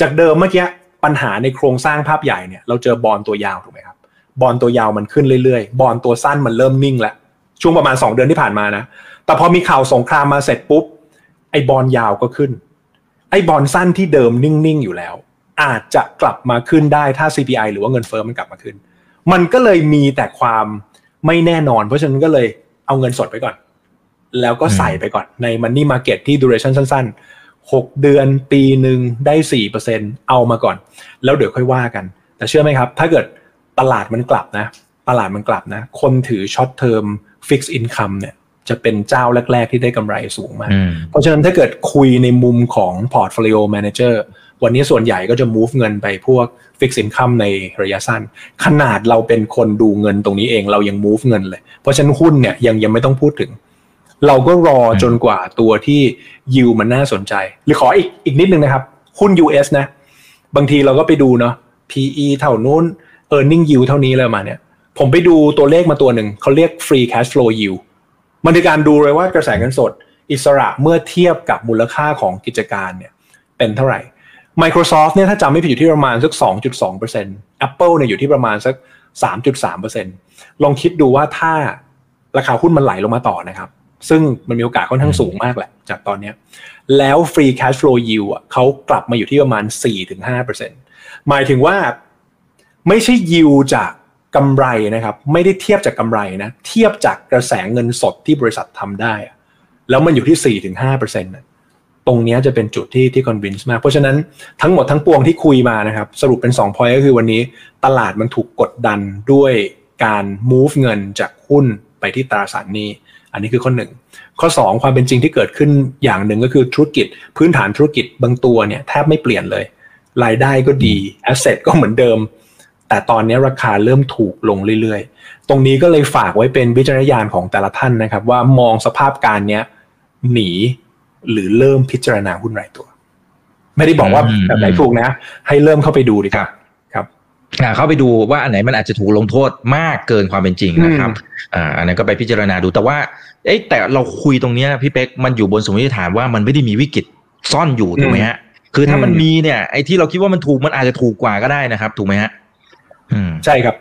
จากเดิมเมื่อกี้ปัญหาในโครงสร้างภาพใหญ่เนี่ยเราเจอบอลตัวยาวถูกไหมครับ บอลตัวยาวมันขึ้นเรื่อยๆ บอลตัวสั้นมันเริ่มนิ่งแล้วช่วงประมาณ 2 เดือนที่ผ่านมานะ แต่พอมีข่าวสงครามมาเสร็จปุ๊บ ไอ้บอลยาวก็ขึ้น ไอ้บอลสั้นที่เดิมนิ่งๆอยู่แล้ว อาจจะกลับมาขึ้นได้ถ้า CPI หรือว่าเงินเฟ้อมันกลับมาขึ้น มันก็เลยมีแต่ความไม่แน่นอน เพราะฉะนั้นก็เลยเอาเงินสดไปก่อน แล้วก็ใส่ไปก่อนใน Money Market ที่ duration สั้น ๆ 6 เดือนปีหนึ่งได้4%เอามาก่อน แล้วเดี๋ยวค่อยว่ากัน แต่เชื่อไหมครับ ถ้าเกิด ตลาดมันกลับนะ ตลาดมันกลับนะ คนถือ short term fixed income เนี่ยจะเป็นเจ้าแรก ๆ ที่ได้กำไรสูงมากอืมเพราะฉะนั้นถ้าเกิดคุยในมุมของ portfolio manager วันนี้ส่วนใหญ่ก็จะ move เงินไปพวก fixed income ในระยะสั้น ขนาดเราเป็นคนดูเงินตรงนี้เองเรายัง move เงินเลย เพราะฉะนั้นหุ้นเนี่ยยังยังไม่ต้องพูดถึง เราก็รอจนกว่าตัวที่ยิวมันน่าสนใจ หรือขออีกอีกนิดนึงนะครับ หุ้น US นะ บางทีเราก็ไปดูเนาะ PE เท่านู้น earning yield เท่านี้เลยมาเนี่ย ผมไปดูตัวเลขมาตัวหนึ่งเขาเรียก free cash flow yield มันคือการดูเลยว่ากระแสเงินสดอิสระเมื่อเทียบกับมูลค่าของกิจการเนี่ยเป็นเท่าไหร่ Microsoft เนี่ยถ้าจำไม่ผิดอยู่ที่ประมาณสัก 2.2% Apple เนี่ยอยู่ที่ประมาณสัก 3.3%ลองคิดดูว่าถ้าราคาหุ้นมันไหลลงมาต่อนะครับ ซึ่งมันมีโอกาสค่อนข้างสูงมากแหละ จากตอนนี้ แล้ว free cash flow yield เขากลับมาอยู่ที่ประมาณ 4-5%หมายถึงว่า ไม่ใช่ yield จากกำไรนะครับ ไม่ได้เทียบจากกำไรนะ เทียบจากกระแสเงินสดที่บริษัททำได้ แล้วมันอยู่ที่ 4-5%นะตรงนี้จะเป็นจุดที่ที่คอนวินส์มาก เพราะฉะนั้นทั้งหมดทั้งปวงที่คุยมานะครับ สรุปเป็น2 point ก็คือวันนี้ตลาดมันถูกกดดันด้วยการ move เงินจากหุ้นไปที่ตราสารหนี้ อันนี้คือข้อหนึ่งข้อ 2 ความเป็นจริงที่เกิดขึ้นอย่างหนึ่งก็คือธุรกิจ พื้นฐานธุรกิจบางตัวเนี่ยแทบไม่เปลี่ยนเลย รายได้ก็ดี asset ก็เหมือนเดิม แต่ตอนนี้ราคาเริ่มถูกลงเรื่อยๆ ตรงนี้ก็เลยฝากไว้เป็นวิจารณญาณของแต่ละท่านนะครับ ว่ามองสภาพการเนี้ยหนีหรือเริ่มพิจารณาหุ้นรายตัว ไม่ได้บอกว่าแบบไหนถูกนะ ให้เริ่มเข้าไปดูดีครับครับเข้าไปดูว่าอันไหนมันอาจจะถูกลงโทษมากเกินความเป็นจริงนะครับอ่าอันนั้นก็ไปพิจารณาดูแต่ว่าเอ๊ะแต่เราคุยตรงเนี้ยพี่เป๊กมันอยู่บนสมมติฐานว่ามันไม่ได้มีวิกฤตซ่อนอยู่ถูกไหมฮะคือถ้ามันมีเนี่ยไอ้ที่เราคิดว่ามันถูกมันอาจจะถูกกว่าก็ได้นะครับ ถูกไหมฮะอืม ใช่ครับ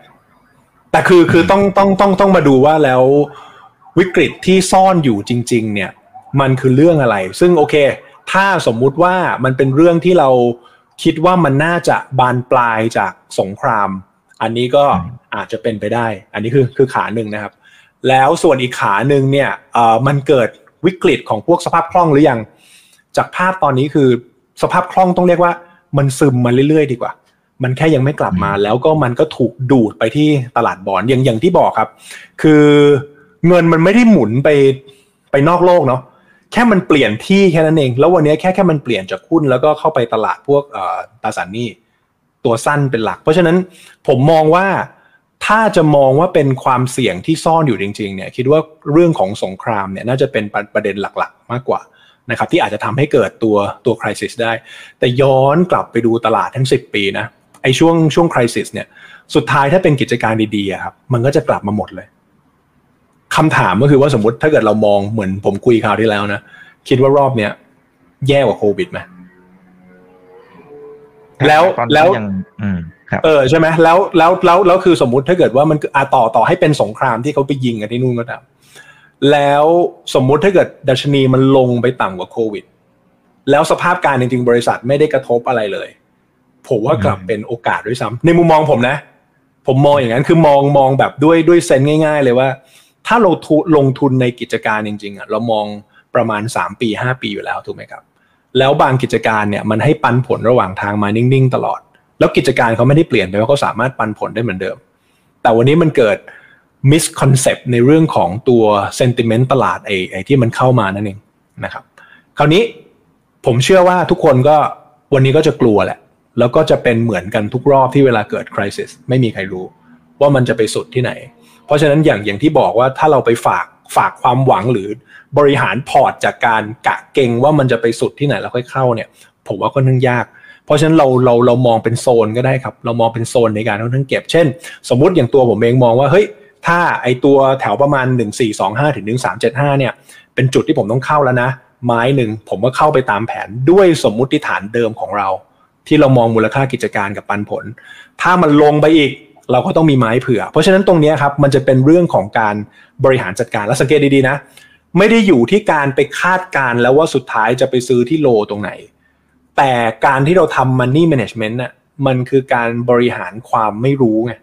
แต่คือคือต้องต้องต้องต้องมาดูว่าแล้ววิกฤตที่ซ่อนอยู่จริง ๆ เนี่ย มันคือเรื่องอะไร ซึ่งโอเค ถ้าสมมุติว่ามันเป็นเรื่องที่เราคิดว่ามันน่าจะบานปลายจากสงคราม อันนี้ก็อาจจะเป็นไปได้ อันนี้คือคือขาหนึ่งนะครับ แล้วส่วนอีกขาหนึ่งเนี่ยเอ่อมันเกิดวิกฤตของพวกสภาพคล่องหรือยัง จากภาพตอนนี้คือสภาพคล่องต้องเรียกว่า มันซึมมาเรื่อยๆ ดีกว่า มันแค่ยังไม่กลับมา แล้วก็มันก็ถูกดูดไปที่ตลาดบอลอย่างอย่างที่บอกครับ คือเงินมันไม่ได้หมุนไปไปนอกโลกเนาะแค่มันเปลี่ยนที่แค่นั้นเอง แล้ววันนี้แค่แค่มันเปลี่ยนจากหุ้นแล้วก็เข้าไปตลาดพวกตราสารหนี้ตัวสั้นเป็นหลัก เพราะฉะนั้นผมมองว่าถ้าจะมองว่าเป็นความเสี่ยงที่ซ่อนอยู่จริงๆเนี่ยคิดว่าเรื่องของสงครามเนี่ยน่าจะเป็นประเด็นหลักๆ มากกว่านะครับที่อาจจะทำให้เกิดตัวตัวคริสิสได้ แต่ย้อนกลับไปดูตลาดทั้ง 10 ปีนะ ไอช่วงช่วงคริสิสเนี่ย สุดท้ายถ้าเป็นกิจการดีๆครับมันก็จะกลับมาหมดเลยคำถามก็คือว่าสมมติถ้าเกิดเรามองเหมือนผมคุยคราวที่แล้วนะคิดว่ารอบเนี้ยแย่กว่าโควิดไหมแล้วแล้วเออใช่ไหมแล้วแล้วแล้วแล้วคือสมมุติถ้าเกิดว่ามันอาต่อต่อให้เป็นสงครามที่เขาไปยิงกันที่นู่นก็ตามแล้วสมมุติถ้าเกิดดัชนีมันลงไปต่ำกว่าโควิด แล้วสภาพการจริงๆ บริษัทไม่ได้กระทบอะไรเลย ผมว่ากลับเป็นโอกาสด้วยซ้ำในมุมมองผมนะ ผมมองอย่างนั้นคือมองมองแบบด้วยด้วย sense ง่าย ๆ เลยว่า ถ้าเราลงทุนในกิจการจริง ๆอะเรามองประมาณ 3 ปี 5 ปีอยู่แล้วถูกไหมครับ แล้วบางกิจการเนี่ยมันให้ปันผลระหว่างทางมานิ่งๆ ตลอด แล้วกิจการเขาไม่ได้เปลี่ยนไปว่าเขาสามารถปันผลได้เหมือนเดิม แต่วันนี้มันเกิด misconcept ในเรื่องของตัว sentiment ตลาดไอ้ไอ้ที่มันเข้ามานั่นเองนะครับ คราวนี้ผมเชื่อว่าทุกคนก็วันนี้ก็จะกลัวแหละ แล้วก็จะเป็นเหมือนกันทุกรอบที่เวลาเกิดคริสิสไม่มีใครรู้ว่ามันจะไปสุดที่ไหน เพราะฉะนั้นอย่างอย่างที่บอกว่าถ้าเราไปฝากฝากความหวังหรือบริหารพอร์ตจากการกะเก่งว่ามันจะไปสุดที่ไหนแล้วค่อยเข้าเนี่ย ผมว่าก็นึ่งยาก เพราะฉะนั้นเราเราเรามองเป็นโซนก็ได้ครับ เรามองเป็นโซนในการทั้งทั้งเก็บ เช่น สมมุติอย่างตัวผมเองมองว่าเฮ้ยถ้าไอตัวแถวประมาณ 1425ถึง1375เนี่ยเป็นจุดที่ผมต้องเข้าแล้วนะ ไม้หนึ่งผมก็เข้าไปตามแผนด้วยสมมุติฐานเดิมของเรา ที่เรามองมูลค่ากิจการกับปันผล ถ้ามันลงไปอีกเราก็ต้องมีไม้เผื่อ เพราะฉะนั้นตรงนี้ครับมันจะเป็นเรื่องของการบริหารจัดการและสังเกตดีๆนะ ไม่ได้อยู่ที่การไปคาดการแล้วว่าสุดท้ายจะไปซื้อที่โลตรงไหน แต่การที่เราทำ money management น่ะมันคือการบริหารความไม่รู้ไง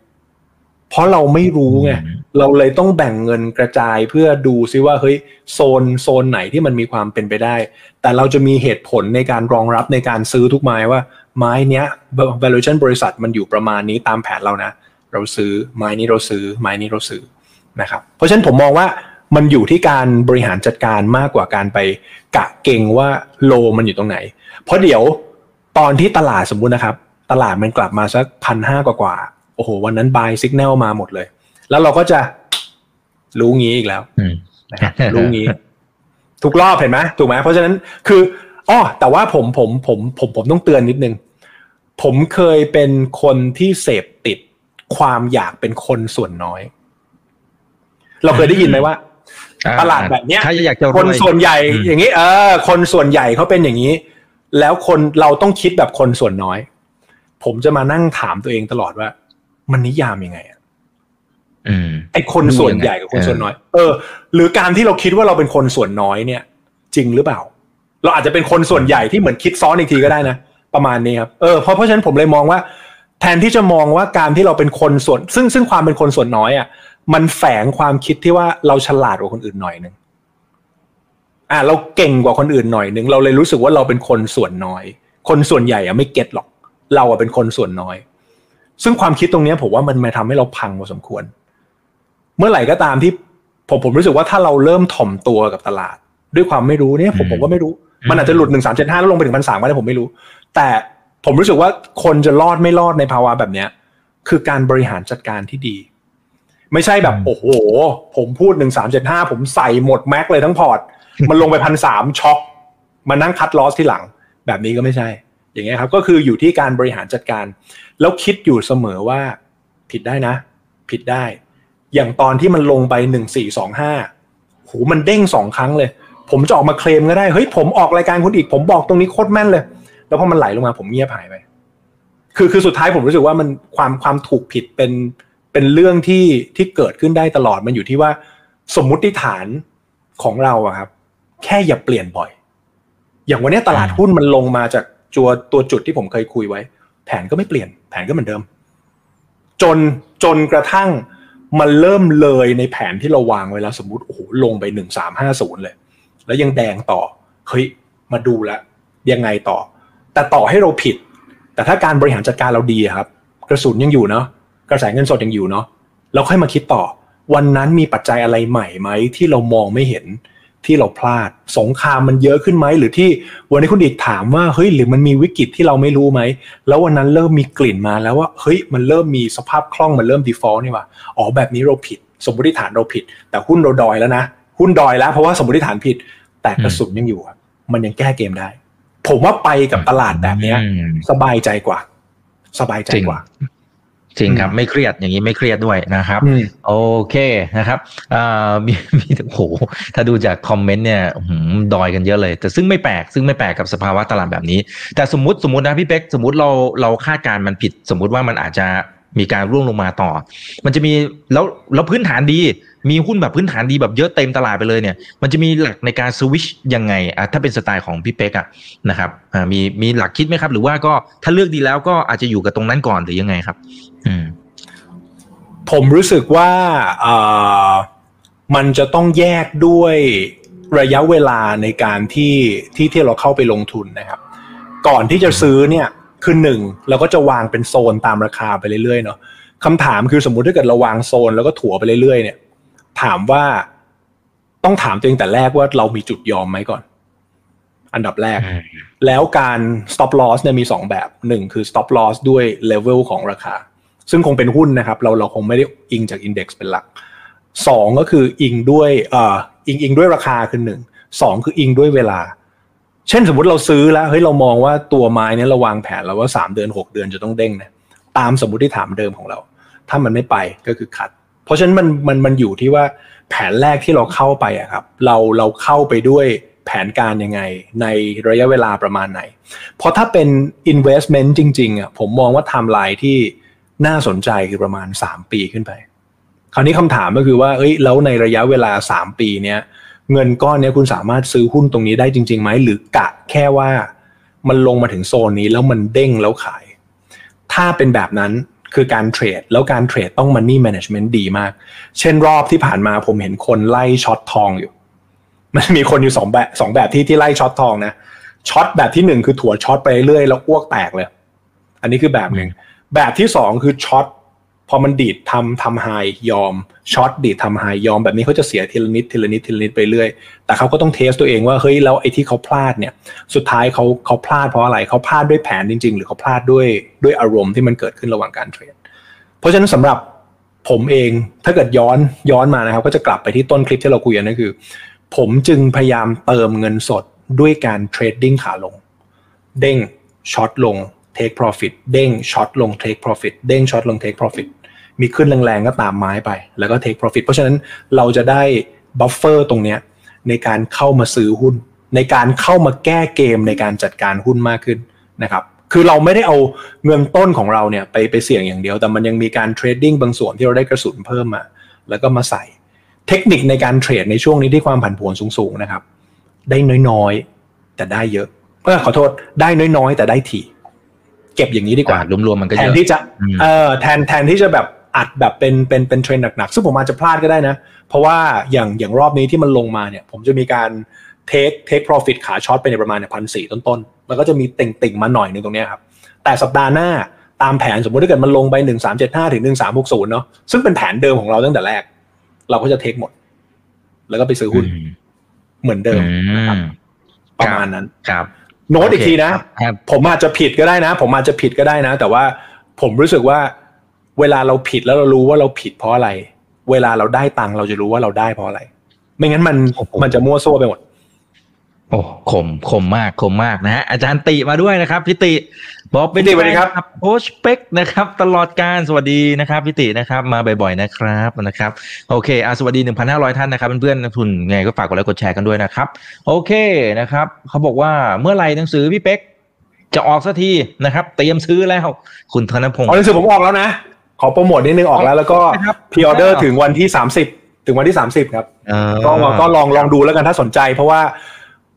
เพราะเราไม่รู้ไงเราเลยต้องแบ่งเงินกระจายเพื่อดูซิว่าเฮ้ยโซนโซนไหนที่มันมีความเป็นไปได้ แต่เราจะมีเหตุผลในการรองรับในการซื้อทุกไม้ว่า ไม้เนี้ย valuation บริษัทมันอยู่ประมาณนี้ตามแผนเรานะ เราซื้อไม้นี้เราซื้อไม้นี้เราซื้อนะครับเพราะฉะนั้นผมมองว่ามันอยู่ที่การบริหารจัดการมากกว่าการไปกะเก่งว่าโลมันอยู่ตรงไหน เพราะเดี๋ยวตอนที่ตลาดสมมุตินะครับ ตลาดมันกลับมาสักพันห้ากว่าโอ้โห วันนั้นบายสัญญาณมาหมดเลย แล้วเราก็จะรู้งี้อีกแล้วนะครับรู้งี้ ทุกรอบเห็นไหมถูกไหมเพราะฉะนั้นคือ อ๋อแต่ว่าผมผมผมผมผมต้องเตือนนิดนึง ผมเคยเป็นคนที่เสพติดความอยากเป็นคนส่วนน้อย เราเคยได้ยินไหมว่าตลาดแบบเนี้ยคนส่วนใหญ่อย่างนี้เออ คนส่วนใหญ่เขาเป็นอย่างนี้ แล้วคนเราต้องคิดแบบคนส่วนน้อย ผมจะมานั่งถามตัวเองตลอดว่า มันนิยามยังไงไอ้คนส่วนใหญ่กับคนส่วนน้อย เออ หรือการที่เราคิดว่าเราเป็นคนส่วนน้อยเนี่ย จริงหรือเปล่า เราอาจจะเป็นคนส่วนใหญ่ที่เหมือนคิดซ้อนอีกทีก็ได้นะประมาณนี้ครับเออเพราะเพราะฉะนั้นผมเลยมองว่า แทนที่จะมองว่าการที่เราเป็นคนส่วน ซึ่งซึ่งความเป็นคนส่วนน้อยอะ มันแฝงความคิดที่ว่าเราฉลาดกว่าคนอื่นหน่อยนึงอ่าเราเก่งกว่าคนอื่นหน่อยนึงเราเลยรู้สึกว่าเราเป็นคนส่วนน้อย คนส่วนใหญ่อะไม่เก็ตหรอก เราอะเป็นคนส่วนน้อย ซึ่งความคิดตรงนี้ผมว่ามันมาทำให้เราพังพอสมควร เมื่อไหร่ก็ตามที่ผมผมรู้สึกว่าถ้าเราเริ่มถ่อมตัวกับตลาด ด้วยความไม่รู้เนี่ย ผมผมก็ไม่รู้ มันอาจจะหลุดหนึ่งสามเจ็ดห้าแล้วลงไปถึงพันสามก็ได้ผมไม่รู้ แต่ผมรู้สึกว่าคนจะรอดไม่รอดในภาวะแบบเนี้ย คือการบริหารจัดการที่ดี ไม่ใช่แบบโอ้โห ผมพูดหนึ่งสามเจ็ดห้าผมใส่หมดแม็กเลยทั้งพอร์ต มันลงไปพันสามช็อกมานั่งคัดลอสที่หลัง แบบนี้ก็ไม่ใช่ อย่างเงี้ยครับ ก็คืออยู่ที่การบริหารจัดการ แล้วคิดอยู่เสมอว่าผิดได้นะ ผิดได้ อย่างตอนที่มันลงไปหนึ่งสี่สองห้าโหมันเด้งสองครั้งเลย ผมจะออกมาเคลมก็ได้เฮ้ยผมออกรายการคุณอีก ผมบอกตรงนี้โคตรแม่นเลย แล้วพอมันไหลลงมาผมเงียบหายไป คือคือสุดท้ายผมรู้สึกว่ามันความความถูกผิดเป็นเป็นเรื่องที่ที่เกิดขึ้นได้ตลอดมันอยู่ที่ว่าสมมุติฐานของเราอะครับ แค่อย่าเปลี่ยนบ่อย อย่างวันนี้ตลาดหุ้นมันลงมาจากตัวตัวจุดที่ผมเคยคุยไว้ แผนก็ไม่เปลี่ยน แผนก็เหมือนเดิม จนจนกระทั่งมันเริ่มเลยในแผนที่เราวางไว้แล้ว สมมติโอ้โหลงไปหนึ่งสามห้าศูนย์เลย แล้วยังแดงต่อเฮ้ยมาดูแล้วยังไงต่อ แต่ต่อให้เราผิด แต่ถ้าการบริหารจัดการเราดีครับ กระสุนยังอยู่เนาะกระแสเงินสดยังอยู่เนาะเราค่อยมาคิดต่อ วันนั้นมีปัจจัยอะไรใหม่ไหมที่เรามองไม่เห็นที่เราพลาดสงครามมันเยอะขึ้นไหมหรือที่วันนี้คุณอีกถามว่าเฮ้ยหรือมันมีวิกฤตที่เราไม่รู้ไหม แล้ววันนั้นเริ่มมีกลิ่นมาแล้วว่าเฮ้ยมันเริ่มมีสภาพคล่องมันเริ่ม default นี่ว่าอ๋อแบบนี้เราผิด สมมติฐานเราผิด แต่หุ้นเราดอยแล้วนะ หุ้นดอยแล้วเพราะว่าสมมติฐานผิด แต่กระสุนยังอยู่มันยังแก้เกมได้ ผมว่าไปกับตลาดแบบเนี้ย สบายใจกว่า สบายใจกว่าจริงครับไม่เครียดอย่างนี้ไม่เครียดด้วยนะครับ โอเคนะครับอ่ามีมีโอ้โหถ้าดูจากคอมเมนต์เนี่ยดอยกันเยอะเลย แต่ซึ่งไม่แปลกซึ่งไม่แปลกกับสภาวะตลาดแบบนี้ แต่สมมติสมมตินะพี่เป๊กสมมติเราเราคาดการมันผิด สมมุติว่ามันอาจจะมีการร่วงลงมาต่อ มันจะมีแล้วแล้วพื้นฐานดี มีหุ้นแบบพื้นฐานดีแบบเยอะเต็มตลาดไปเลยเนี่ย มันจะมีหลักในการสวิชยังไงอะถ้าเป็นสไตล์ของพี่เป๊กอะนะครับอ่ามีมีหลักคิดไหมครับ หรือว่าก็ถ้าเลือกดีแล้วก็อาจจะอยู่กับตรงนั้นก่อนหรือยังไงครับ อืม ผมรู้สึกว่าอ่ามันจะต้องแยกด้วยระยะเวลาในการที่ที่ที่เราเข้าไปลงทุนนะครับ ก่อนที่จะซื้อเนี่ยคือหนึ่งเราก็จะวางเป็นโซนตามราคาไปเรื่อยๆเนาะคำถามคือสมมุติถ้าเกิดเราวางโซนแล้วก็ถั่วไปเรื่อยๆเนี่ย ถามว่าต้องถามตัวเองแต่แรกว่าเรามีจุดยอมไหมก่อน อันดับแรก แล้วการ stop loss เนี่ยมีสองแบบหนึ่งคือ stop loss ด้วย level ของราคา ซึ่งคงเป็นหุ้นนะครับ เราเราคงไม่ได้อิงจาก index เป็นหลักสองก็คืออิงด้วยเอ่ออิงอิงด้วยราคาคือหนึ่งสองคืออิงด้วยเวลา เช่นสมมุติเราซื้อแล้วเฮ้ยเรามองว่าตัวไม้เนี่ยเราวางแผนแล้วว่าสามเดือนหกเดือนจะต้องเด้งนะตามสมมติฐานเดิมของเรา ถ้ามันไม่ไปก็คือคัดเพ ราะฉะนั้นมันมันมันอยู่ที่ว่าแผนแรกที่เราเข้าไปอะครับ เราเราเข้าไปด้วยแผนการยังไง ในระยะเวลาประมาณไหน เพราะถ้าเป็น investment จริงๆอะผมมองว่าไทม์ไลน์ที่น่าสนใจคือประมาณ 3 ปีขึ้นไป คราวนี้คำถามก็คือว่าเอ้ยแล้วในระยะเวลา 3 ปีเนี้ยเงินก้อนเนี้ยคุณสามารถซื้อหุ้นตรงนี้ได้จริงๆไหมหรือกะแค่ว่ามันลงมาถึงโซนนี้แล้วมันเด้งแล้วขาย ถ้าเป็นแบบนั้น คือการเทรด แล้วการเทรดต้อง money management ดีมาก เช่นรอบที่ผ่านมาผมเห็นคนไล่ช็อตทองอยู่ มันมีคนอยู่สองแบบสองแบบที่ที่ไล่ช็อตทองนะช็อตแบบที่หนึ่งคือถั่วช็อตไปเรื่อยแล้วอ้วกแตกเลย อันนี้คือแบบหนึ่งแบบที่สองคือ short พอมันดีดทำทำ high ยอม short ดีดทำ high ยอมแบบนี้เขาจะเสียทีละนิดทีละนิดทีละนิดไปเรื่อย แต่เขาก็ต้อง test ตัวเองว่าเฮ้ยแล้วไอ้ที่เขาพลาดเนี่ย สุดท้ายเขาเขาพลาดเพราะอะไรเขาพลาดด้วยแผนจริง ๆ หรือเขาพลาดด้วยด้วยอารมณ์ที่มันเกิดขึ้นระหว่างการเทรดเพราะฉะนั้นสำหรับผมเองถ้าเกิดย้อนย้อนมานะครับ ก็จะกลับไปที่ต้นคลิปที่เราคุยกันนั่นคือ ผมจึงพยายามเติมเงินสดด้วยการเทรดดิ้งขาลง เด้งช็อตลง take profit เด้งช็อตลง take profit เด้งช็อตลง take profit มีขึ้นแรงๆก็ตามไม้ไป แล้วก็ take profit เพราะฉะนั้นเราจะได้ buffer ตรงเนี้ยในการเข้ามาซื้อหุ้น ในการเข้ามาแก้เกมในการจัดการหุ้นมากขึ้นนะครับคือเราไม่ได้เอาเงินต้นของเราเนี่ยไปไปเสี่ยงอย่างเดียว แต่มันยังมีการ trading บางส่วนที่เราได้กระสุนเพิ่มมา แล้วก็มาใส่เทคนิคในการเทรดในช่วงนี้ที่ความผันผวนสูงๆนะครับ ได้น้อยๆ แต่ได้เยอะเออขอโทษได้น้อยๆ แต่ได้ถี่ เก็บอย่างนี้ดีกว่า รวมๆมันก็แทเยนอะที่จะอืมเอ่อแทนแทนที่จะแบบ อัดแบบเป็นเป็นเป็นเทรนด์หนักๆซึ่งผมอาจจะพลาดก็ได้นะ เพราะว่าอย่างอย่างรอบนี้ที่มันลงมาเนี่ย ผมจะมีการเทคเทค profit ขาช็อตไปในประมาณเนี่ยพันสี่ต้นๆแล้วก็จะมีติ่งติ่งๆมาหน่อยหนึ่งตรงเนี้ยครับแต่สัปดาห์หน้าตามแผนสมมติถ้าเกิดมันลงไปหนึ่งสามเจ็ดห้าถึงหนึ่งสามหกศูนย์เนาะซึ่งเป็นแผนเดิมของเราตั้งแต่แรก เราก็จะเทคหมด แล้วก็ไปซื้อหุ้นอืมเหมือนเดิมอืมประมาณนั้นครับ โน้ตอีกทีนะครับผมอาจจะผิดก็ได้นะ ผมอาจจะผิดก็ได้นะ แต่ว่าผมรู้สึกว่า เวลาเราผิดแล้วเรารู้ว่าเราผิดเพราะอะไร เวลาเราได้ตังค์เราจะรู้ว่าเราได้เพราะอะไร ไม่งั้นมันโอ้โหมันจะมั่วซั่วไปหมดโอ้คมคมมากคมมากนะฮะอาจารย์ติมาด้วยนะครับพิติบอกเป็นพี่ติสวัสดีครับแฟนโค้ชเป็กนะครับ ตลอดการสวัสดีนะครับพิตินะครับมาบ่อยๆนะครับนะครับโอเคอะสวัสดี1,500ท่านนะครับเพื่อนๆนักทุนไงก็ฝากกดไลค์กดแชร์กันด้วยนะครับ โอเคนะครับเขาบอกว่าเมื่อไหร่หนังสือพี่เป็กจะออกสักทีนะครับ เตรียมซื้อแล้วคุณธนพงศ์อ๋อหนังสือผมออกแล้วนะ ขอโปรโมทนิดนึงออกแล้ว แล้วก็ครับพ r ออเดอร์ถึงวันที่สามสิบถึงวันที่สามสิบครับเออก็ก็ลองลองดูแล้วกันถ้าสนใจ เพราะว่า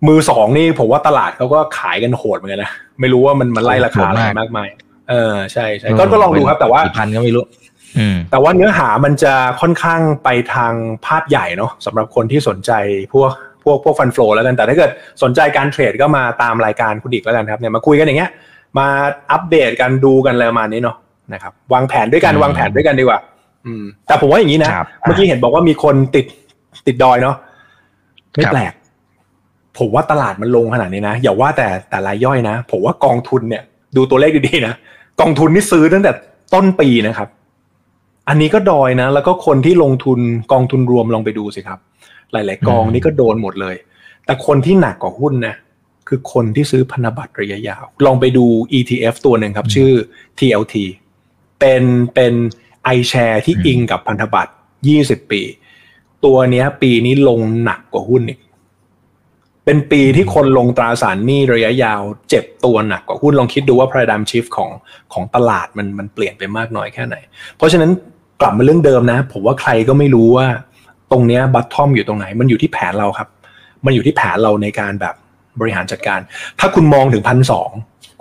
มือสองนี่ผมว่าตลาดเขาก็ขายกันโหดเหมือนกันนะไม่รู้ว่ามันมันไล่ราคาอะไรมากมาย เออใช่ใช่ก็ก็ลองดูครับแต่ว่ากี่พันก็ไม่รู้อืมแต่ว่าเนื้อหามันจะค่อนข้างไปทางภาพใหญ่เนาะสำหรับคนที่สนใจพวกพวกพวกฟันฟลอแล้วกันแต่ถ้าเกิดสนใจการเทรดก็มาตามรายการคุณอีกแล้วกันครับเนี่ยมาคุยกันอย่างเงี้ยมาอัปเดตกันดูกันอะไรประมาณนี้เนาะ นะครับวางแผนด้วยกันอืมวางแผนด้วยกันดีกว่า อืม แต่ผมว่าอย่างนี้นะครับเมื่อกี้เห็นบอกว่ามีคนติดติดดอยเนาะไม่ครับแปลก ผมว่าตลาดมันลงขนาดนี้นะอย่าว่าแต่แต่รายย่อยนะผมว่ากองทุนเนี่ย ดูตัวเลขดีๆนะกองทุนนี่ซื้อตั้งแต่ต้นปีนะครับ อันนี้ก็ดอยนะ แล้วก็คนที่ลงทุนกองทุนรวมลองไปดูสิครับ หลาย ๆ กองอืมนี่ก็โดนหมดเลย แต่คนที่หนักกว่าหุ้นนะคือคนที่ซื้อพันธบัตรระยะยาว ลองไปดู ETF ตัวหนึ่งครับ ชื่อ TLT เป็นเป็น iShare ที่อิงกับพันธบัตร20ปี ตัวเนี้ย ปีนี้ลงหนักกว่าหุ้นอีกเป็นปีที่คนลงตราสารหนี้ระยะยาวเจ็บตัวหนักกว่าหุ้นลองคิดดูว่า paradigm shift ของของตลาดมันมันเปลี่ยนไปมากน้อยแค่ไหน เพราะฉะนั้นกลับมาเรื่องเดิมนะ ผมว่าใครก็ไม่รู้ว่า ตรงเนี้ยบัตทอมอยู่ตรงไหน มันอยู่ที่แผนเราครับ มันอยู่ที่แผนเราในการแบบบริหารจัดการ ถ้าคุณมองถึงพันสอง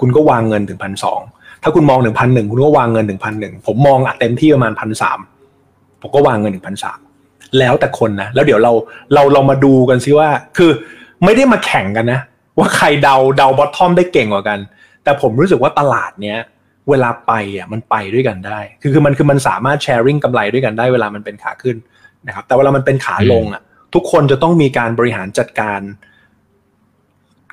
คุณก็วางเงินถึงพันสอง ถ้าคุณมองถึงพันหนึ่งคุณก็วางเงินถึงพันหนึ่งผมมองอะเต็มที่ประมาณพันสามผมก็วางเงินถึงพันสามแล้วแต่คนนะ แล้วเดี๋ยวเราเราเรามาดูกันซิว่า คือไม่ได้มาแข่งกันนะ ว่าใครเดาเดาบอททอมได้เก่งกว่ากัน แต่ผมรู้สึกว่าตลาดเนี้ยเวลาไปอะมันไปด้วยกันได้ คือคือมันคือมันสามารถแชร์ริ่งกำไรด้วยกันได้เวลามันเป็นขาขึ้นนะครับ แต่เวลามันเป็นขาลงอะทุกคนจะต้องมีการบริหารจัดการ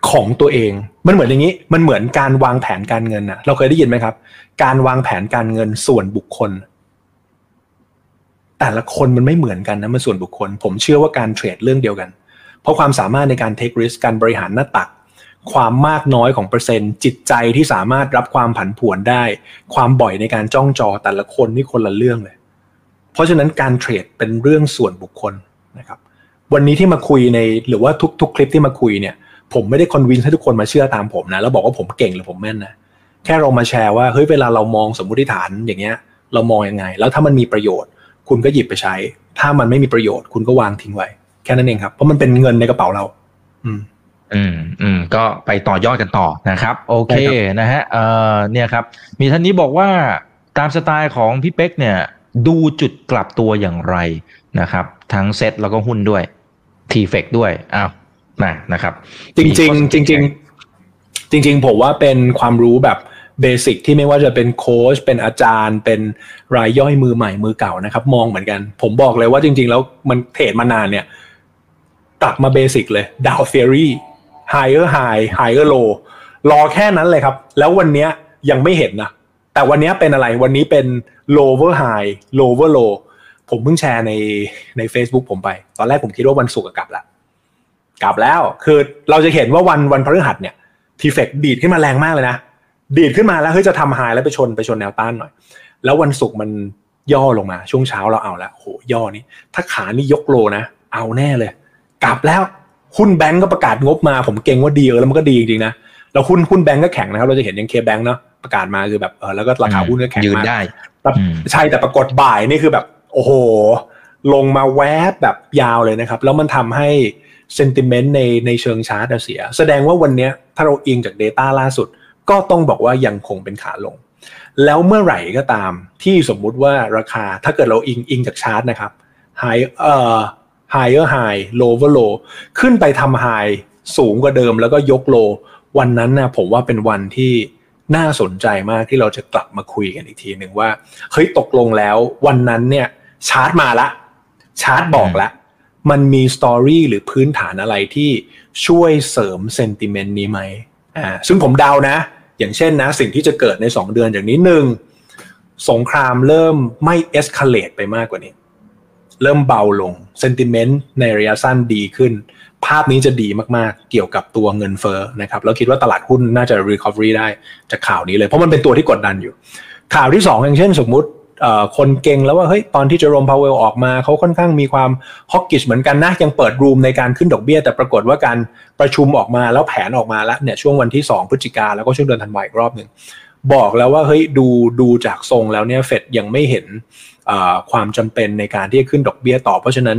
ของตัวเอง มันเหมือนอย่างนี้ มันเหมือนการวางแผนการเงินนะเราเคยได้ยินไหมครับ การวางแผนการเงินส่วนบุคคล แต่ละคนมันไม่เหมือนกันนะมันส่วนบุคคล ผมเชื่อว่าการเทรดเรื่องเดียวกัน เพราะความสามารถในการเทคริสการบริหารหน้าตัก ความมากน้อยของเปอร์เซ็นต์ จิตใจที่สามารถรับความผันผวนได้ ความบ่อยในการจ้องจอแต่ละคนนี่คนละเรื่องเลย เพราะฉะนั้นการเทรดเป็นเรื่องส่วนบุคคลนะครับ วันนี้ที่มาคุยในหรือว่าทุกๆคลิปที่มาคุยเนี่ย ผมไม่ได้คอนวินให้ทุกคนมาเชื่อตามผมนะ แล้วบอกว่าผมเก่งหรือผมแม่นนะแค่เรามาแชร์ว่าเฮ้ยเวลาเรามองสมมติฐานอย่างเงี้ย เรามองยังไง แล้วถ้ามันมีประโยชน์ คุณก็หยิบไปใช้ ถ้ามันไม่มีประโยชน์คุณก็วางทิ้งไว้ แค่นั้นเองครับเพราะมันเป็นเงินในกระเป๋าเรา อืม อืมอืมก็ไปต่อยอดกันต่อนะครับ โอเคใช่ครับนะฮะเอ่อเนี่ยครับ มีท่านนี้บอกว่าตามสไตล์ของพี่เป๊กเนี่ย ดูจุดกลับตัวอย่างไรนะครับ ทั้งเซ็ตแล้วก็หุ้นด้วยทีเฟกด้วยอ้าว นะนะครับ จริงมีจริงข้อสัจริงเกจริงจริงๆผมว่าเป็นความรู้แบบเบสิกที่ไม่ว่าจะเป็นโค้ชเป็นอาจารย์ เป็นรายย่อยมือใหม่มือเก่านะครับ มองเหมือนกัน ผมบอกเลยว่าจริง ๆ แล้วมันเทรดมานานเนี่ยกลับมาเบสิกเลยดาวเ e อรี่ higher high higher low รอแค่นั้นเลยครับ แล้ววันเนี้ยยังไม่เห็นนะแต่วันเนี้ยเป็นอะไรวันนี้เป็น lower high lower low ผมเพิ่งแชร์ในใน Facebook ผมไป ตอนแรกผมคิดว่าวันศุกร์อะกลับละ กลับแล้วคือเราจะเห็นว่าวันวันพฤหัสเนี่ยทีเฟกดีดขึ้นมาแรงมากเลยนะ ดีดขึ้นมาแล้วเฮ้ยจะทำไฮแล้วไปชนไปชนแนวต้านหน่อย แล้ววันศุกร์มันย่อลงมาช่วงเช้าเราเอาแล้วโหย่อนี้ ถ้าขานี่ยกโลนะ เอาแน่เลย กลับแล้วหุ้นแบงก์ก็ประกาศงบมา ผมเก่งว่าดีเออแล้วมันก็ดีจริงๆนะแล้วหุ้นหุ้นแบงก์ก็แข็งนะครับ เราจะเห็นยังเคแบงก์เนาะประกาศมาคือแบบเออแล้วก็ราคาหุ้นก็แข็งยืนมากได้แต่อืมใช่แต่ปรากฏบ่ายนี่คือแบบ โอ้โห ลงมาแวบแบบยาวเลยนะครับ แล้วมันทำให้ เซนติเมนต์ในในเชิงชาร์ตเสีย แสดงว่าวันนี้ถ้าเราอิงจาก Data ล่าสุด ก็ต้องบอกว่ายังคงเป็นขาลง แล้วเมื่อไหร่ก็ตามที่สมมุติว่าราคาถ้าเกิดเราอิงอิงจากชาร์ตนะครับ high เอ่อ higher high lower low ขึ้นไปทำ high สูงกว่าเดิมแล้วก็ยก low วันนั้นนะผมว่าเป็นวันที่น่าสนใจมากที่เราจะกลับมาคุยกันอีกทีหนึ่งว่าเฮ้ยตกลงแล้ววันนั้นเนี่ยชาร์ตมาละ ชาร์ตบอกละ มันมี story หรือพื้นฐานอะไรที่ช่วยเสริม sentiment นี้ไหมอ่าซึ่งผมเดานะ อย่างเช่นนะ สิ่งที่จะเกิดใน 2 เดือนอย่างนี้หนึ่งสงครามเริ่มไม่ escalate ไปมากกว่านี้ เริ่มเบาลงเซนติเมนต์ในระยะสั้นดีขึ้น ภาพนี้จะดีมากๆ เกี่ยวกับตัวเงินเฟ้อนะครับแล้วคิดว่าตลาดหุ้นน่าจะ recovery ได้จากข่าวนี้เลย เพราะมันเป็นตัวที่กดดันอยู่ ข่าวที่2อย่างเช่น สมมุติ คนเก่งแล้วว่าเฮ้ยตอนที่เจอร์โรมพาวเวลออกมาเขาค่อนข้างมีความฮอกกิชเหมือนกันนะ ยังเปิดรูมในการขึ้นดอกเบี้ย แต่ปรากฏว่าการประชุมออกมาแล้วแผนออกมาแล้วเนี่ยช่วงวันที่ 2 พฤศจิกาแล้วก็ช่วงเดือนธันวาอีกรอบหนึ่งบอกแล้วว่าเฮ้ยดูดูจากทรงแล้วเนี่ยเฟดยังไม่เห็นความจำเป็นในการที่จะขึ้นดอกเบี้ยต่อ เพราะฉะนั้น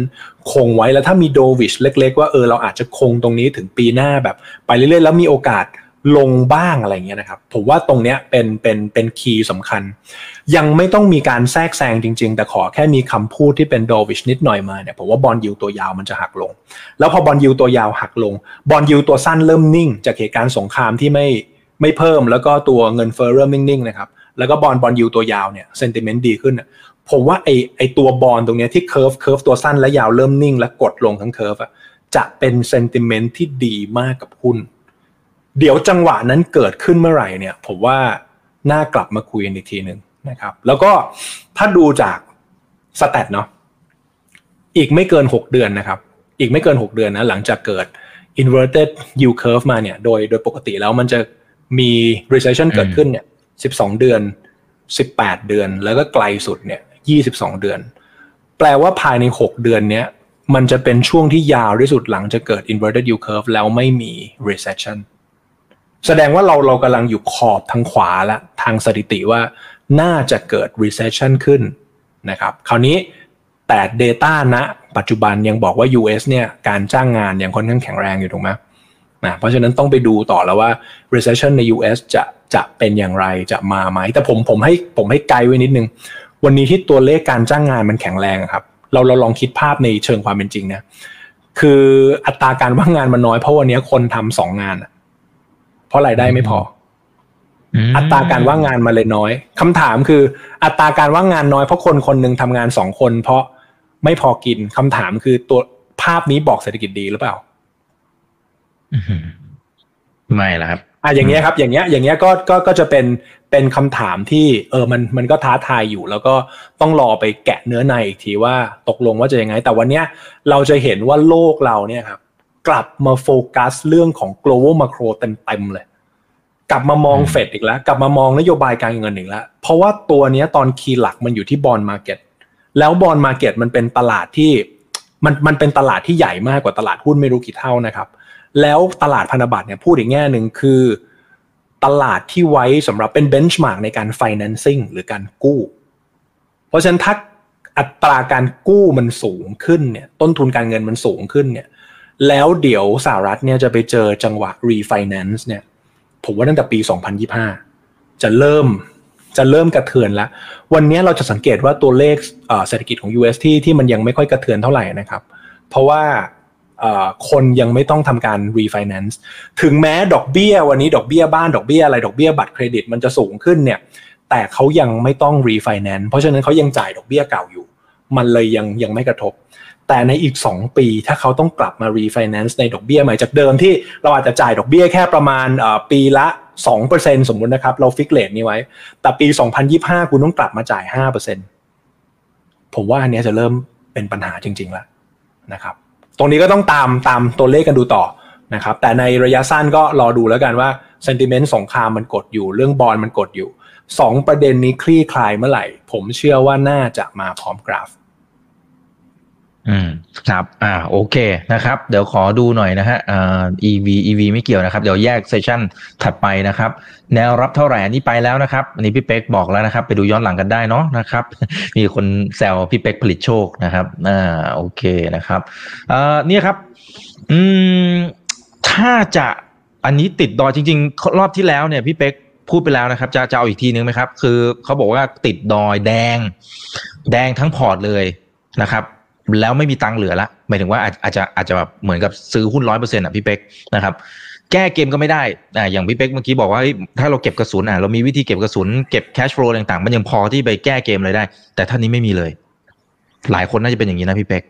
คงไว้แล้วถ้ามี dovish เล็ก ๆ ว่าเออเราอาจจะคงตรงนี้ถึงปีหน้าแบบ ไปเรื่อยๆแล้วมีโอกาส ลงบ้างอะไรเงี้ยนะครับผมว่าตรงเนี้ยเป็นเป็นเป็น key สำคัญ ยังไม่ต้องมีการแทรกแซงจริง ๆ แต่ขอแค่มีคำพูดที่เป็น dovish นิดหน่อยมาเนี่ยผมว่า bond yield ตัวยาวมันจะหักลง แล้วพอ bond yield ตัวยาวหักลง bond yield ตัวสั้นเริ่มนิ่ง จากเหตุการณ์สงครามที่ไม่ไม่เพิ่ม แล้วก็ตัวเงินเฟ้อเริ่มนิ่งๆนะครับแล้วก็ bond bond yield ตัวยาวเนี่ย sentiment ดีขึ้นผมว่าไอไอตัว bond ตรงเนี้ยที่ curve curve ตัวสั้นและยาวเริ่มนิ่ง และกดลงทั้ง curve อะจะเป็น sentiment ที่ดีมากกับหุ้น เดี๋ยวจังหวะนั้นเกิดขึ้นเมื่อไหร่เนี่ย ผมว่าน่ากลับมาคุยกันอีกทีหนึ่งนะครับ แล้วก็ถ้าดูจาก stat เนาะอีกไม่เกิน 6 เดือนนะครับ อีกไม่เกิน 6 เดือนนะหลังจากเกิด inverted yield curve มาเนี่ย โดยโดยปกติแล้วมันจะมี recession เกิดขึ้นเนี่ย 12 เดือน 18 เดือน แล้วก็ไกลสุดเนี่ย22 เดือน แปลว่าภายใน 6 เดือนเนี้ยมันจะเป็นช่วงที่ยาวที่สุดหลังจะเกิด inverted yield curve แล้วไม่มี recession แสดงว่าเราเรากำลังอยู่ขอบทางขวาและทางสถิติว่าน่าจะเกิด recession ขึ้นนะครับ คราวนี้แต่ Data ณปัจจุบันยังบอกว่า US เนี่ยการจ้างงานยังค่อนข้างแข็งแรงอยู่ถูกไหมนะเพราะฉะนั้นต้องไปดูต่อแล้วว่า recession ใน US จะจะเป็นอย่างไรจะมาไหม แต่ผมผมให้ผมให้ไกด์ไว้นิดนึง วันนี้ที่ตัวเลขการจ้างงานมันแข็งแรงครับ เราเราลองคิดภาพในเชิงความเป็นจริงนะคืออัตราการว่างงานมันน้อยเพราะวันนี้คนทำสองงาน เพราะรายได้ไม่พอ อัตราการว่างงานมาเลยน้อยคำถามคือ อัตราการว่างงานน้อยเพราะคนคนหนึ่งทำงานสองคน เพราะไม่พอกินคำถามคือตัวภาพนี้บอกเศรษฐกิจดีหรือเปล่าไม่ละครับอะอย่างเงี้ยครับ อย่างเงี้ย อย่างเงี้ยก็ก็ก็จะเป็นเป็นคำถามที่ เออมันมันก็ท้าทายอยู่ แล้วก็ต้องรอไปแกะเนื้อในอีกทีว่าตกลงว่าจะยังไง แต่วันเนี้ยเราจะเห็นว่าโลกเราเนี่ยครับ กลับมาโฟกัสเรื่องของ global macro เเต็มๆเลย กลับมามองเฟดอีกแล้ว กลับมามองนโยบายการเงินอีกแล้ว เพราะว่าตัวนี้ตอน key หลักมันอยู่ที่ bond market แล้ว bond market มันเป็นตลาดที่มันมันเป็นตลาดที่ใหญ่มากกว่าตลาดหุ้นไม่รู้กี่เท่านะครับ แล้วตลาดพันธบัตรเนี่ยพูดอีกแง่หนึ่งคือ ตลาดที่ไว้สำหรับเป็น benchmark ในการ financing หรือการกู้ เพราะฉะนั้นถ้าอัตราการกู้มันสูงขึ้นเนี่ยต้นทุนการเงินมันสูงขึ้นเนี่ย แล้วเดี๋ยวสหรัฐเนี่ยจะไปเจอจังหวะ refinance เนี่ย ผมว่าตั้งแต่ปี 2025 จะเริ่มจะเริ่มกระเทือนแล้ว วันนี้เราจะสังเกตว่าตัวเลขเศรษฐกิจของ US ที่ที่มันยังไม่ค่อยกระเทือนเท่าไหร่นะครับ เพราะว่าคนยังไม่ต้องทำการ refinance ถึงแม้ดอกเบี้ย วันนี้ดอกเบี้ยบ้านดอกเบี้ยอะไรดอกเบี้ยบัตรเครดิตมันจะสูงขึ้นเนี่ย แต่เขายังไม่ต้อง refinance เพราะฉะนั้นเขายังจ่ายดอกเบี้ยเก่าอยู่ มันเลยยังยังไม่กระทบ แต่ในอีก 2 ปีถ้าเขาต้องกลับมารีไฟแนนซ์ในดอกเบี้ยใหม่จากเดิมที่เราอาจจะจ่ายดอกเบี้ยแค่ประมาณปีละ 2%สมมุตินะครับ เรา fix rate นี้ไว้ แต่ปี 2025 คุณต้องกลับมาจ่าย 5%ผมว่าอันนี้จะเริ่มเป็นปัญหาจริงๆแล้วนะครับ ตรงนี้ก็ต้องตามตามตัวเลขกันดูต่อนะครับ แต่ในระยะสั้นก็รอดูแล้วกันว่า sentiment สงครามมันกดอยู่ เรื่องบอลมันกดอยู่ 2 ประเด็นนี้คลี่คลายเมื่อไหร่ ผมเชื่อว่าน่าจะมาพร้อมกราฟ อืมครับ อ่า โอเคนะครับ เดี๋ยวขอดูหน่อยนะฮะอ่า EV EV ไม่เกี่ยวนะครับ เดี๋ยวแยกเซสชันถัดไปนะครับ แนวรับเท่าไหร่อันนี้ไปแล้วนะครับ อันนี้พี่เป๊กบอกแล้วนะครับ ไปดูย้อนหลังกันได้เนาะนะครับ มีคนแซวพี่เป๊กผลิตโชคนะครับ อ่า โอเคนะครับอ่าเนี่ยครับ อืม ถ้าจะ อันนี้ติดดอยจริง ๆ รอบที่แล้วเนี่ยพี่เป๊กพูดไปแล้วนะครับ จะจะเอาอีกทีนึงไหมครับ คือเขาบอกว่าติดดอยแดง แดงทั้งพอร์ตเลยนะครับ แล้วไม่มีตังค์เหลือละหมายถึงว่าอาจจะอาจจะแบบเหมือนกับซื้อหุ้นร้อยเปอร์เซ็นต์อะพี่เป๊กนะครับแก้เกมก็ไม่ได้อ่าอย่างพี่เป๊กเมื่อกี้บอกว่าถ้าเราเก็บกระสุนอะเรามีวิธีเก็บกระสุนเก็บแคชฟลูต่างๆ มันยังพอที่ไปแก้เกมเลยได้ แต่ท่านนี้ไม่มีเลย หลายคนน่าจะเป็นอย่างนี้นะพี่เป๊ก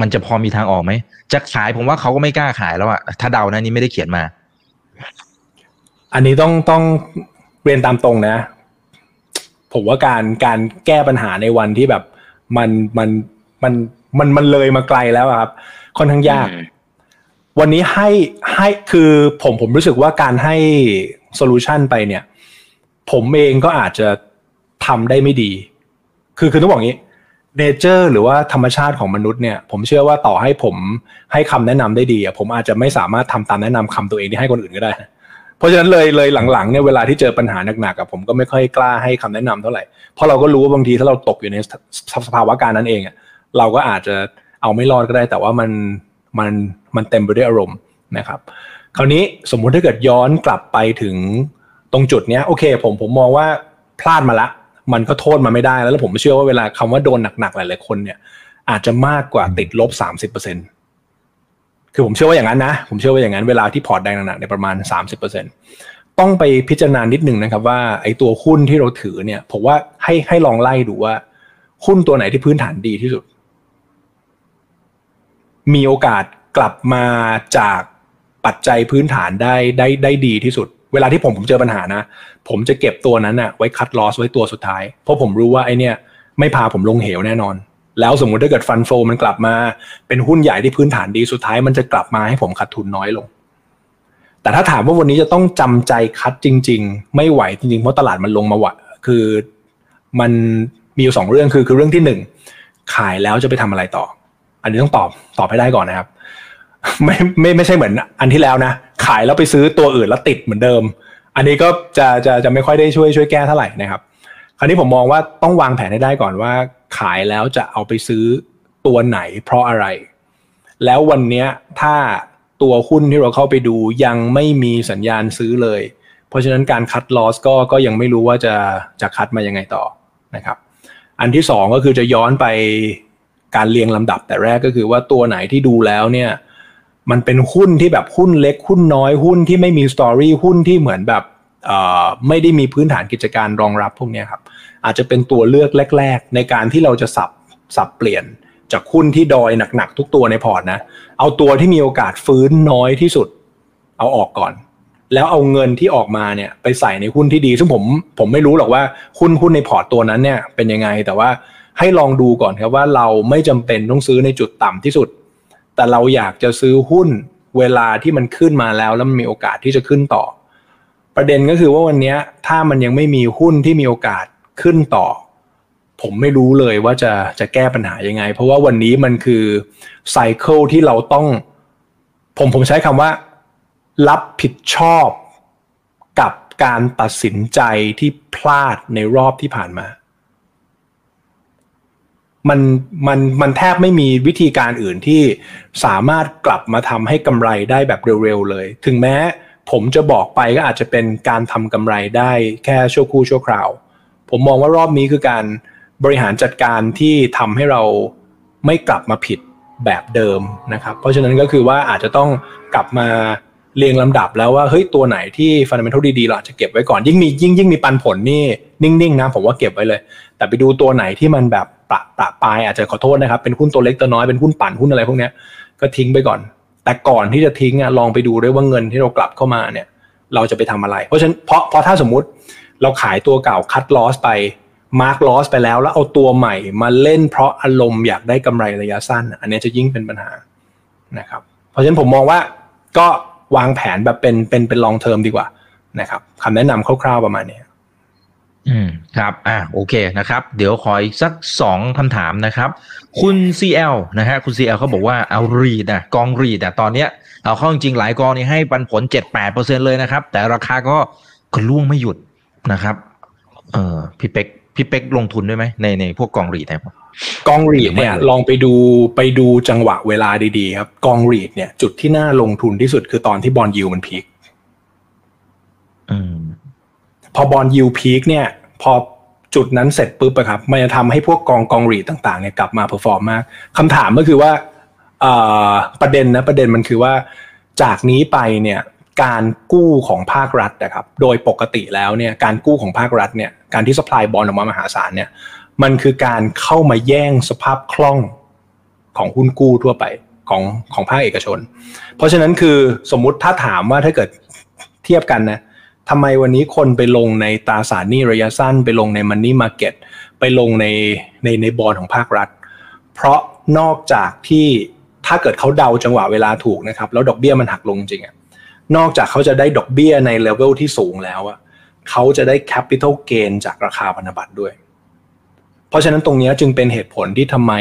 มันจะพอมีทางออกไหมจะขายผมว่าเขาก็ไม่กล้าขายแล้วอะถ้าเดานะนี้ไม่ได้เขียนมา อันนี้ต้องต้องเรียนตามตรงนะ ผมว่าการการแก้ปัญหาในวันที่แบบมันมัน มันมันมันเลยมาไกลแล้วอะครับ ค่อนข้างยาก วันนี้ให้ให้คือผมผมรู้สึกว่าการให้โซลูชันไปเนี่ย ผมเองก็อาจจะทำได้ไม่ดี คือคือต้องบอกงี้เนเจอร์หรือว่าธรรมชาติของมนุษย์เนี่ย ผมเชื่อว่าต่อให้ผมให้คำแนะนำได้ดีอะผมอาจจะไม่สามารถทำตามแนะนำคำตัวเองที่ให้คนอื่นก็ได้ เพราะฉะนั้นเลยเลยหลังๆเนี่ยเวลาที่เจอปัญหาหนักๆกับผมก็ไม่ค่อยกล้าให้คำแนะนำเท่าไหร่เพราะเราก็รู้ว่าบางทีถ้าเราตกอยู่ในสภาวะการนั้นเองอะ เราก็อาจจะเอาไม่รอดก็ได้ แต่ว่ามันมันมันเต็มไปด้วยอารมณ์นะครับ คราวนี้สมมุติถ้าเกิดย้อนกลับไปถึงตรงจุดเนี้ยโอเค ผมผมมองว่าพลาดมาละ มันก็โทษมาไม่ได้แล้วแล้วผมเชื่อว่าเวลาคำว่าโดนหนักๆหลายๆคนเนี่ย อาจจะมากกว่าติดลบสามสิบเปอร์เซ็นตคือผมเชื่อว่าอย่างนั้นนะ ผมเชื่อว่าอย่างนั้นเวลาที่พอร์ตแดงหนักๆในประมาณสามสิบเปอร์เซ็นต้องไปพิจารณานิดหนึ่งนะครับว่าไอ้ตัวหุ้นที่เราถือเนี่ยผมว่าให้ให้ลองไล่ดูว่าหุ้นตัวไหนที่พื้นฐานดีที่สุด มีโอกาสกลับมาจากปัจจัยพื้นฐานได้ได้ได้ดีที่สุด เวลาที่ผมผมเจอปัญหานะ ผมจะเก็บตัวนั้นอะไว้คัดลอสไว้ตัวสุดท้าย เพราะผมรู้ว่าไอเนี่ยไม่พาผมลงเหวแน่นอน แล้วสมมุติถ้าเกิดฟันโฟมันกลับมา เป็นหุ้นใหญ่ที่พื้นฐานดีสุดท้าย มันจะกลับมาให้ผมขาดทุนน้อยลง แต่ถ้าถามว่าวันนี้จะต้องจำใจคัดจริง ๆ ไม่ไหวจริงๆเพราะตลาดมันลงมาวะคือมันมีอยู่สองเรื่องคือคือเรื่องที่หนึ่งขายแล้วจะไปทำอะไรต่อ อันนี้ต้องตอบตอบให้ได้ก่อนนะครับ ไม่ไม่ไม่ใช่เหมือนอันที่แล้วนะ ขายแล้วไปซื้อตัวอื่นแล้วติดเหมือนเดิม อันนี้ก็จะจะจะไม่ค่อยได้ช่วยช่วยแก้เท่าไหร่นะครับ คราวนี้ผมมองว่าต้องวางแผนให้ได้ก่อนว่า ขายแล้วจะเอาไปซื้อตัวไหน เพราะอะไร แล้ววันนี้ถ้าตัวหุ้นที่เราเข้าไปดูยังไม่มีสัญญาณซื้อเลย เพราะฉะนั้นการคัดลอสก็ก็ยังไม่รู้ว่าจะจะคัดมายังไงต่อนะครับ อันที่สองก็คือจะย้อนไป การเรียงลำดับแต่แรกก็คือว่าตัวไหนที่ดูแล้วเนี่ย มันเป็นหุ้นที่แบบหุ้นเล็กหุ้นน้อยหุ้นที่ไม่มีสตอรี่หุ้นที่เหมือนแบบไม่ได้มีพื้นฐานกิจการรองรับพวกนี้ครับ อาจจะเป็นตัวเลือกแรก ๆ ในการที่เราจะสับสับเปลี่ยนจากหุ้นที่ดอยหนักๆทุกตัวในพอร์ตนะ เอาตัวที่มีโอกาสฟื้นน้อยที่สุด เอาออกก่อน แล้วเอาเงินที่ออกมาเนี่ยไปใส่ในหุ้นที่ดี ซึ่งผมผมไม่รู้หรอกว่าหุ้นหุ้นในพอร์ตตัวนั้นเนี่ยเป็นยังไงแต่ว่า ให้ลองดูก่อนครับว่าเราไม่จำเป็นต้องซื้อในจุดต่ำที่สุด แต่เราอยากจะซื้อหุ้นเวลาที่มันขึ้นมาแล้วแล้วมันมีโอกาสที่จะขึ้นต่อ ประเด็นก็คือว่าวันนี้ถ้ามันยังไม่มีหุ้นที่มีโอกาสขึ้นต่อ ผมไม่รู้เลยว่าจะจะแก้ปัญหายังไง เพราะว่าวันนี้มันคือไซเคิลที่เราต้อง ผมผมใช้คำว่า รับผิดชอบกับการตัดสินใจที่พลาดในรอบที่ผ่านมา มันมันมันแทบไม่มีวิธีการอื่นที่สามารถกลับมาทำให้กำไรได้แบบเร็วๆเลย ถึงแม้ผมจะบอกไปก็อาจจะเป็นการทำกำไรได้แค่ชั่วคู่ชั่วคราว ผมมองว่ารอบนี้คือการบริหารจัดการที่ทำให้เราไม่กลับมาผิดแบบเดิมนะครับ เพราะฉะนั้นก็คือว่าอาจจะต้องกลับมาเรียงลำดับแล้วว่าเฮ้ยตัวไหนที่ฟันเดเมนทัลดีๆเราอาจจะเก็บไว้ก่อนยิ่งมียิ่งยิ่งมีปันผลนี่นิ่งๆนะผมว่าเก็บไว้เลย แต่ไปดูตัวไหนที่มันแบบ ประประปายอาจจะขอโทษนะครับ เป็นหุ้นตัวเล็กตัวน้อยเป็นหุ้นปั่นหุ้นอะไรพวกนี้ก็ทิ้งไปก่อน แต่ก่อนที่จะทิ้งอะลองไปดูด้วยว่าเงินที่เรากลับเข้ามาเนี่ย เราจะไปทำอะไร เพราะฉะนั้นเพราะเพราะถ้าสมมุติเราขายตัวเก่าคัดลอสไปmark loss ไปแล้วแล้วเอาตัวใหม่มาเล่นเพราะอารมณ์อยากได้กำไรระยะสั้น อันนี้จะยิ่งเป็นปัญหานะครับ เพราะฉะนั้นผมมองว่าก็วางแผนแบบเป็นเป็นเป็น long term ดีกว่านะครับคำแนะนำคร่าวๆประมาณนี้ อืมครับอ่าโอเคนะครับ เดี๋ยวขออีกสักสองคำถามนะครับ คุณ CL นะฮะคุณ CL เขาบอกว่าเอา REIT นะกอง REIT นะตอนเนี้ยเอาเข้าจริงๆหลายกองนี่ให้ปันผลเจ็ดแปดเปอร์เซ็นต์เลยนะครับ แต่ราคาก็ก็ร่วงไม่หยุดนะครับ เออพี่เป็กพี่เป็กลงทุนด้วยไหมในในพวกกอง REIT นะครับกอง REIT เนี่ยลองไปดูไปดูจังหวะเวลาดีๆครับกอง REIT เนี่ย จุดที่น่าลงทุนที่สุดคือตอนที่ bond yield มัน peak อืม พอ bond yield peak เนี่ยพอจุดนั้นเสร็จปุ๊บอะครับมันจะทำให้พวกกองกองรีต่างๆเนี่ยกลับมา perform มากคำถามก็คือว่าประเด็นนะประเด็นมันคือว่าจากนี้ไปเนี่ยการกู้ของภาครัฐนะครับ โดยปกติแล้วเนี่ยการกู้ของภาครัฐเนี่ยการที่สป라이บอลออกมามหาศาลเนี่ยมันคือการเข้ามาแย่งสภาพคล่องของหุ้นกู้ทั่วไปของของภาคเอกชน เพราะฉะนั้นคือสมมุติถ้าถามว่าถ้าเกิดเทียบกันนะ ทำไมวันนี้คนไปลงในตราสารหนี้ระยะสั้น ไปลงในมันนี่มาเก็ตไปลงในในในบอลของภาครัฐ เพราะนอกจากที่ถ้าเกิดเขาเดาจังหวะเวลาถูกนะครับ แล้วดอกเบี้ยมันหักลงจริงอะนอกจากเขาจะได้ดอกเบี้ยในเลเวลที่สูงแล้วอะเขาจะได้ capital gain จากราคาพันธบัตรด้วย เพราะฉะนั้นตรงนี้จึงเป็นเหตุผลที่ทำไม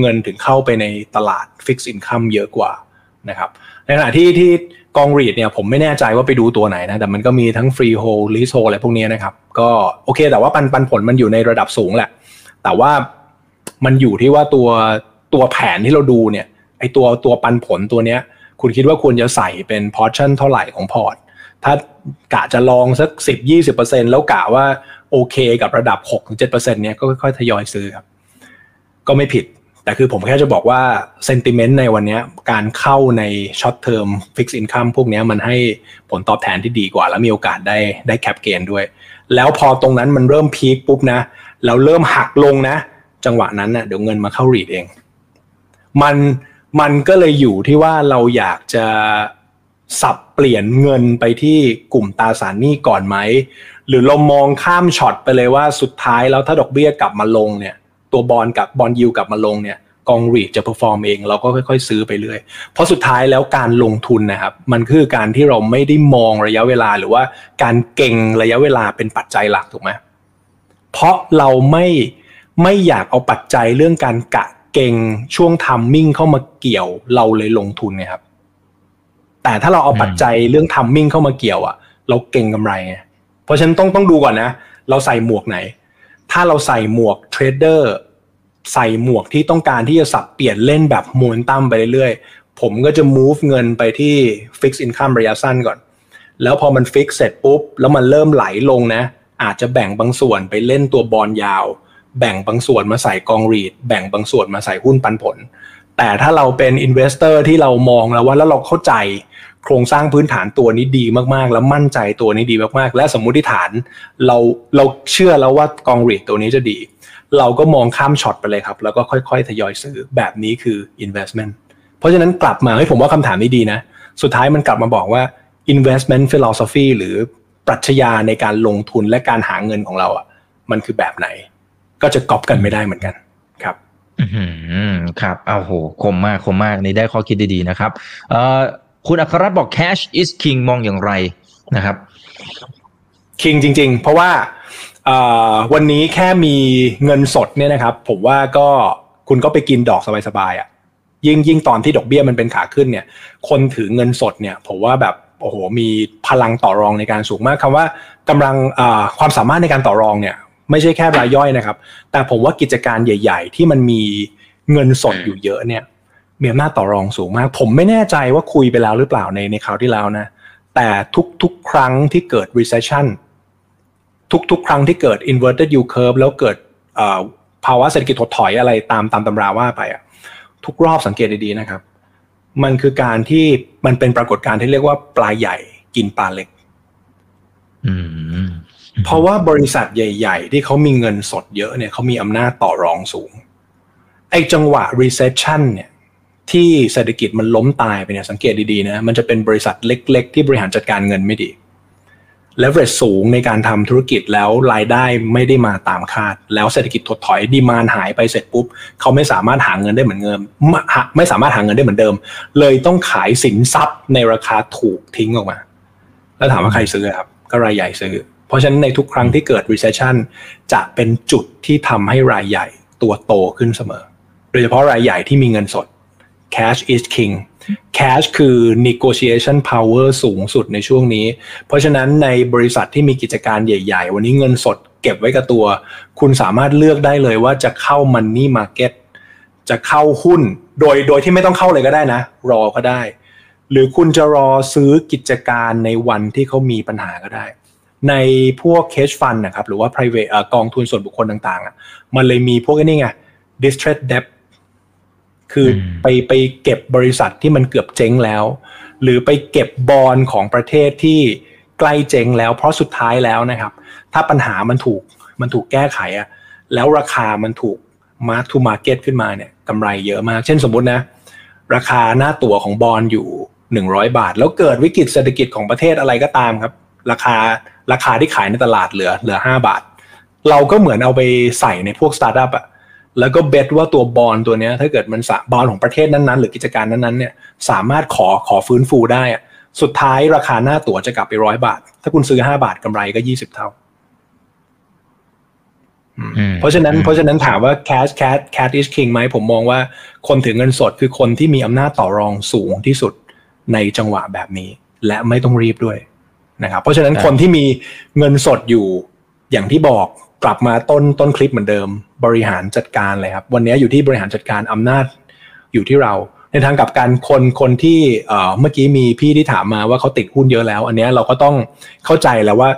เงินถึงเข้าไปในตลาด fixed income เยอะกว่านะครับ ในขณะที่ที่กอง REIT เนี่ยผมไม่แน่ใจว่าไปดูตัวไหนนะ แต่มันก็มีทั้ง freehold leasehold อะไรพวกนี้นะครับ ก็โอเค แต่ว่าปันปันผลมันอยู่ในระดับสูงแหละ แต่ว่ามันอยู่ที่ว่าตัวตัวแผนที่เราดูเนี่ยไอตัวตัวปันผลตัวเนี้ย คุณคิดว่าควรจะใส่เป็น portion เท่าไหร่ของพอร์ตถ้ากะจะลองสักสิบยี่สิบเปอร์เซ็นแล้วกะว่าโอเคกับระดับหกถึงเจ็ดเปอร์เซ็นต์เนี้ยก็ค่อยๆทยอยซื้อครับ ก็ไม่ผิด แต่คือผมแค่จะบอกว่า sentiment ในวันนี้การเข้าใน short term fixed income พวกนี้มันให้ผลตอบแทนที่ดีกว่า แล้วมีโอกาสได้ได้ cap gain ด้วย แล้วพอตรงนั้นมันเริ่ม peak ปุ๊บนะแล้วเริ่มหักลงนะ จังหวะนั้นนะ่ะเดี๋ยวเงินมาเข้า REIT เอง มันมันก็เลยอยู่ที่ว่าเราอยากจะสับเปลี่ยนเงินไปที่กลุ่มตราสารหนี้ก่อนไหม หรือเรามองข้ามช็อตไปเลยว่าสุดท้ายแล้วถ้าดอกเบี้ยกลับมาลงเนี่ย ตัว bond กับ bond yield กลับมาลงเนี่ยกอง REIT จะ perform เองเราก็ค่อยๆ ซื้อไปเรื่อย เพราะสุดท้ายแล้วการลงทุนนะครับ มันคือการที่เราไม่ได้มองระยะเวลาหรือว่าการเก็งระยะเวลาเป็นปัจจัยหลักถูกไหมเพราะเราไม่ไม่อยากเอาปัจจัยเรื่องการกะเก็งช่วง timing เข้ามาเกี่ยวเราเลยลงทุนนะครับ แต่ถ้าเราเอาปัจจัยเรื่อง timing เข้ามาเกี่ยวอะเราเก็งกำไรไงเพราะฉะนั้นต้องต้องดูก่อนนะ เราใส่หมวกไหน ถ้าเราใส่หมวก traderใส่หมวกที่ต้องการที่จะสับเปลี่ยนเล่นแบบโมนตั้มไปเรื่อยๆ ผมก็จะ move เงินไปที่ fix income ระยะสั้นก่อน แล้วพอมัน fix เสร็จปุ๊บ แล้วมันเริ่มไหลลงนะ อาจจะแบ่งบางส่วนไปเล่นตัวบอลยาว แบ่งบางส่วนมาใส่กองรีด แบ่งบางส่วนมาใส่หุ้นปันผล แต่ถ้าเราเป็น investor ที่เรามองแล้วว่าแล้วเราเข้าใจ โครงสร้างพื้นฐานตัวนี้ดีมากๆ แล้วมั่นใจตัวนี้ดีมากๆ และสมมุติฐานเราเราเชื่อแล้วว่ากองรีดตัวนี้จะดี เราก็มองข้ามช็อตไปเลยครับ แล้วก็ค่อยๆ ทยอยซื้อแบบนี้คือ investment เพราะฉะนั้นกลับมาให้ผมว่าคำถามนี้ดีนะ สุดท้ายมันกลับมาบอกว่า investment philosophy หรือปรัชญาในการลงทุนและการหาเงินของเราอะมันคือแบบไหน ก็จะกอปกันไม่ได้เหมือนกันครับอืมครับเอาโหคมมากคมมากนี่ได้ข้อคิดดีๆนะครับ เอ่อ คุณอัครรัตน์บอก cash is king มองอย่างไรนะครับ คิงจริง ๆ เพราะว่าวันนี้แค่มีเงินสดเนี่ยนะครับ ผมว่าก็คุณก็ไปกินดอกสบายๆอะ่ะยิ่งยิ่งตอนที่ดอกเบี้ยมันเป็นขาขึ้นเนี่ย คนถือเงินสดเนี่ย ผมว่าแบบโอ้โหมีพลังต่อรองในการสูงมากคำว่ากำลังความสามารถในการต่อรองเนี่ย ไม่ใช่แค่รายย่อยนะครับ แต่ผมว่ากิจการใหญ่ ๆ ที่มันมีเงินสดอยู่เยอะเนี่ย มีอำนาจต่อรองสูงมาก ผมไม่แน่ใจว่าคุยไปแล้วหรือเปล่าในในคราวที่แล้วนะ แต่ทุกๆ ครั้งที่เกิด recession ทุกๆ ครั้งที่เกิด inverted yield curve แล้วเกิดภาวะเศรษฐกิจถดถอยอะไรตามตามตำราว่าไปอะทุกรอบสังเกตดีๆนะครับ มันคือการที่มันเป็นปรากฏการณ์ที่เรียกว่าปลาใหญ่กินปลาเล็กเพราะว่าบริษัทใหญ่ ๆ ที่เขามีเงินสดเยอะเนี่ยเขามีอำนาจต่อรองสูง ไอ้จังหวะ recession เนี่ย ที่เศรษฐกิจมันล้มตายไปเนี่ยสังเกตดีๆนะมันจะเป็นบริษัทเล็ก ๆ ที่บริหารจัดการเงินไม่ดีเลเวรสูงในการทำธุรกิจแล้วรายได้ไม่ได้มาตามคาด แล้วเศรษฐกิจถดถอยดีมานหายไปเสร็จปุ๊บเขาไม่สามารถหาเงินได้เหมือนเดิมไม่สามารถหาเงินได้เหมือนเดิม เลยต้องขายสินทรัพย์ในราคาถูกทิ้งออกมา แล้วถามว่าใครซื้อครับก็รายใหญ่ซื้อ เพราะฉะนั้นในทุกครั้งที่เกิด recession จะเป็นจุดที่ทำให้รายใหญ่ตัวโตขึ้นเสมอ โดยเฉพาะรายใหญ่ที่มีเงินสด cash is king cash คือ negotiation power สูงสุดในช่วงนี้ เพราะฉะนั้นในบริษัทที่มีกิจการใหญ่ ๆ วันนี้เงินสดเก็บไว้กับตัว คุณสามารถเลือกได้เลยว่าจะเข้า money market จะเข้าหุ้น โดยโดยที่ไม่ต้องเข้าเลยก็ได้นะ รอก็ได้ หรือคุณจะรอซื้อกิจการในวันที่เขามีปัญหาก็ได้ ในพวก cash fund นะครับ หรือว่า private กองทุนส่วนบุคคลต่างๆ มันเลยมีพวกนี้ไง distressed debt คือไปไปเก็บบริษัทที่มันเกือบเจ๊งแล้ว หรือไปเก็บบอลของประเทศที่ใกล้เจ๊งแล้ว เพราะสุดท้ายแล้วนะครับ ถ้าปัญหามันถูกมันถูกแก้ไขอะแล้วราคามันถูก mark to market ขึ้นมาเนี่ยกำไรเยอะมาก เช่นสมมุตินะ ราคาหน้าตั๋วของบอลอยู่100บาท แล้วเกิดวิกฤตเศรษฐกิจของประเทศอะไรก็ตามครับ ราคาราคาที่ขายในตลาดเหลือเหลือ5บาท เราก็เหมือนเอาไปใส่ในพวกสตาร์ทอัพอะ แล้วก็ base ว่าตัว bond ตัวเนี้ยถ้าเกิดมันสบอลของประเทศนั้นๆ หรือกิจการนั้นๆเนี่ยสามารถขอขอฟื้นฟูได้อะสุดท้ายราคาหน้าตั๋วจะกลับไปร้อยบาท ถ้าคุณซื้อห้าบาทกำไรก็ยี่สิบเท่าเพราะฉะนั้นเพราะฉะนั้นถามว่า cash cash cash is king ไหมผมมองว่าคนถือเงินสดคือคนที่มีอำนาจต่อรองสูงที่สุดในจังหวะแบบนี้ และไม่ต้องรีบด้วยนะครับเพราะฉะนั้นคนที่มีเงินสดอยู่อย่างที่บอก กลับมาต้นต้นคลิปเหมือนเดิม บริหารจัดการเลยครับ วันนี้อยู่ที่บริหารจัดการอำนาจอยู่ที่เรา ในทางกับการคนคนที่เมื่อกี้มีพี่ที่ถามมาว่าเขาติดหุ้นเยอะแล้ว อันนี้เราก็ต้องเข้าใจแล้วว่า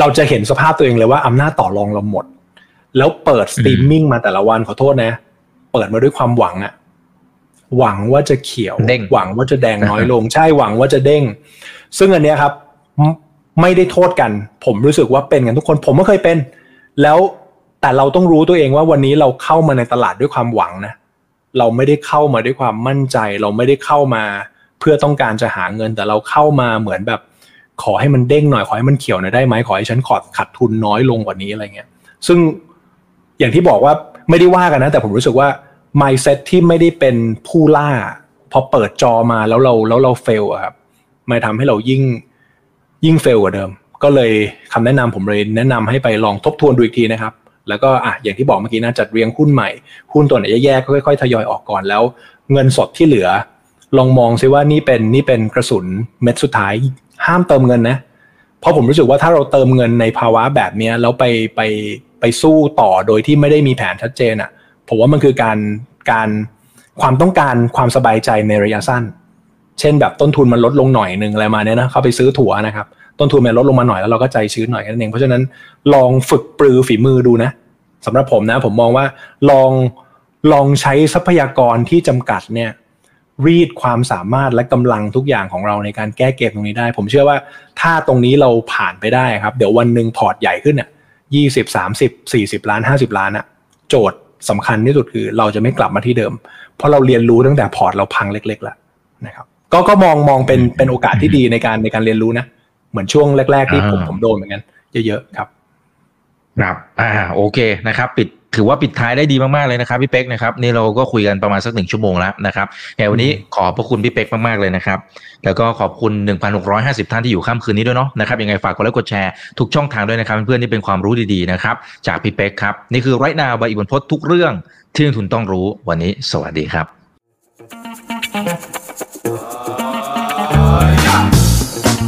เราจะเห็นสภาพตัวเองเลยว่าอำนาจต่อรองเราหมด แล้วเปิดสตรีมมิ่งมาแต่ละวันขอโทษนะ เปิดมาด้วยความหวังอะหวังว่าจะเขียวหวังว่าจะแดงน้อยลง ใช่หวังว่าจะเด้ง ซึ่งอันนี้ครับ ไม่ได้โทษกัน ผมรู้สึกว่าเป็นกันทุกคน ผมก็เคยเป็น แล้วแต่เราต้องรู้ตัวเองว่าวันนี้เราเข้ามาในตลาดด้วยความหวังนะเราไม่ได้เข้ามาด้วยความมั่นใจ เราไม่ได้เข้ามาเพื่อต้องการจะหาเงิน แต่เราเข้ามาเหมือนแบบ ขอให้มันเด้งหน่อยขอให้มันเขียวหน่อยได้ไหมขอให้ฉันขอขาดทุนน้อยลงกว่านี้อะไรเงี้ยซึ่งอย่างที่บอกว่าไม่ได้ว่ากันนะ แต่ผมรู้สึกว่า mindset ที่ไม่ได้เป็นผู้ล่า พอเปิดจอมาแล้วเราแล้วเราเฟลอะครับมันทำให้เรายิ่งยิ่งเฟลกว่าเดิม ก็เลยคำแนะนำผมเลยแนะนำให้ไปลองทบทวนดูอีกทีนะครับ แล้วก็อะอย่างที่บอกเมื่อกี้นะจัดเรียงหุ้นใหม่ หุ้นตัวไหนแย่ๆก็ค่อยๆทยอยออกก่อนแล้ว เงินสดที่เหลือ ลองมองซิว่านี่เป็นนี่เป็นกระสุนเม็ดสุดท้าย ห้ามเติมเงินนะเพราะผมรู้สึกว่าถ้าเราเติมเงินในภาวะแบบนี้แล้วไปไปไปสู้ต่อโดยที่ไม่ได้มีแผนชัดเจนอะ่ะผมว่ามันคือการการความต้องการความสบายใจในระยะสั้น เช่นแบบต้นทุนมันลดลงหน่อยหนึ่งอะไรมาเนี้ยนะเข้าไปซื้อถั่วนะครับ ต้นทุนมันลดลงมาหน่อยแล้วเราก็ใจชื้นหน่อยนั่นเองเพราะฉะนั้นลองฝึกปรือฝีมือดูนะสำหรับผมนะผมมองว่าลองลองใช้ทรัพยากรที่จำกัดเนี่ยรีดความสามารถและกำลังทุกอย่างของเราในการแก้เกมตรงนี้ได้ ผมเชื่อว่าถ้าตรงนี้เราผ่านไปได้ครับ เดี๋ยววันหนึ่งพอร์ตใหญ่ขึ้นเนี่ยยี่สิบสามสิบสี่สิบล้านห้าสิบล้านอะ โจทย์สำคัญที่สุดคือเราจะไม่กลับมาที่เดิม เพราะเราเรียนรู้ตั้งแต่พอร์ตเราพังเล็กๆแล้วนะครับ ก็ก็มองมองเป็นเป็นโอกาสที่ดีในการในการเรียนรู้นะ เหมือนช่วงแรก ๆ ที่ผมผมโดนเหมือนกันเยอะๆครับ ครับอ่าโอเคนะครับ ปิดถือว่าปิดท้ายได้ดีมากๆเลยนะครับพี่เป๊กนะครับนี่เราก็คุยกันประมาณสักหนึ่งชั่วโมงแล้วนะครับแวันนี้ขอบพระคุณพี่เป๊กมากๆเลยนะครับ แล้วก็ขอบคุณ 1,650 ท่านที่อยู่ค่ำคืนนี้ด้วยเนาะนะครับยังไงฝากกดไลค์กดแชร์ทุกช่องทางด้วยนะครับเพื่อนๆที่เป็นความรู้ดีๆนะครับ จากพี่เป๊กครับ นี่คือไรนาบายอิบันพศทุกเรื่องที่นักทุนต้องรู้วันนี้ สวัสดีครับ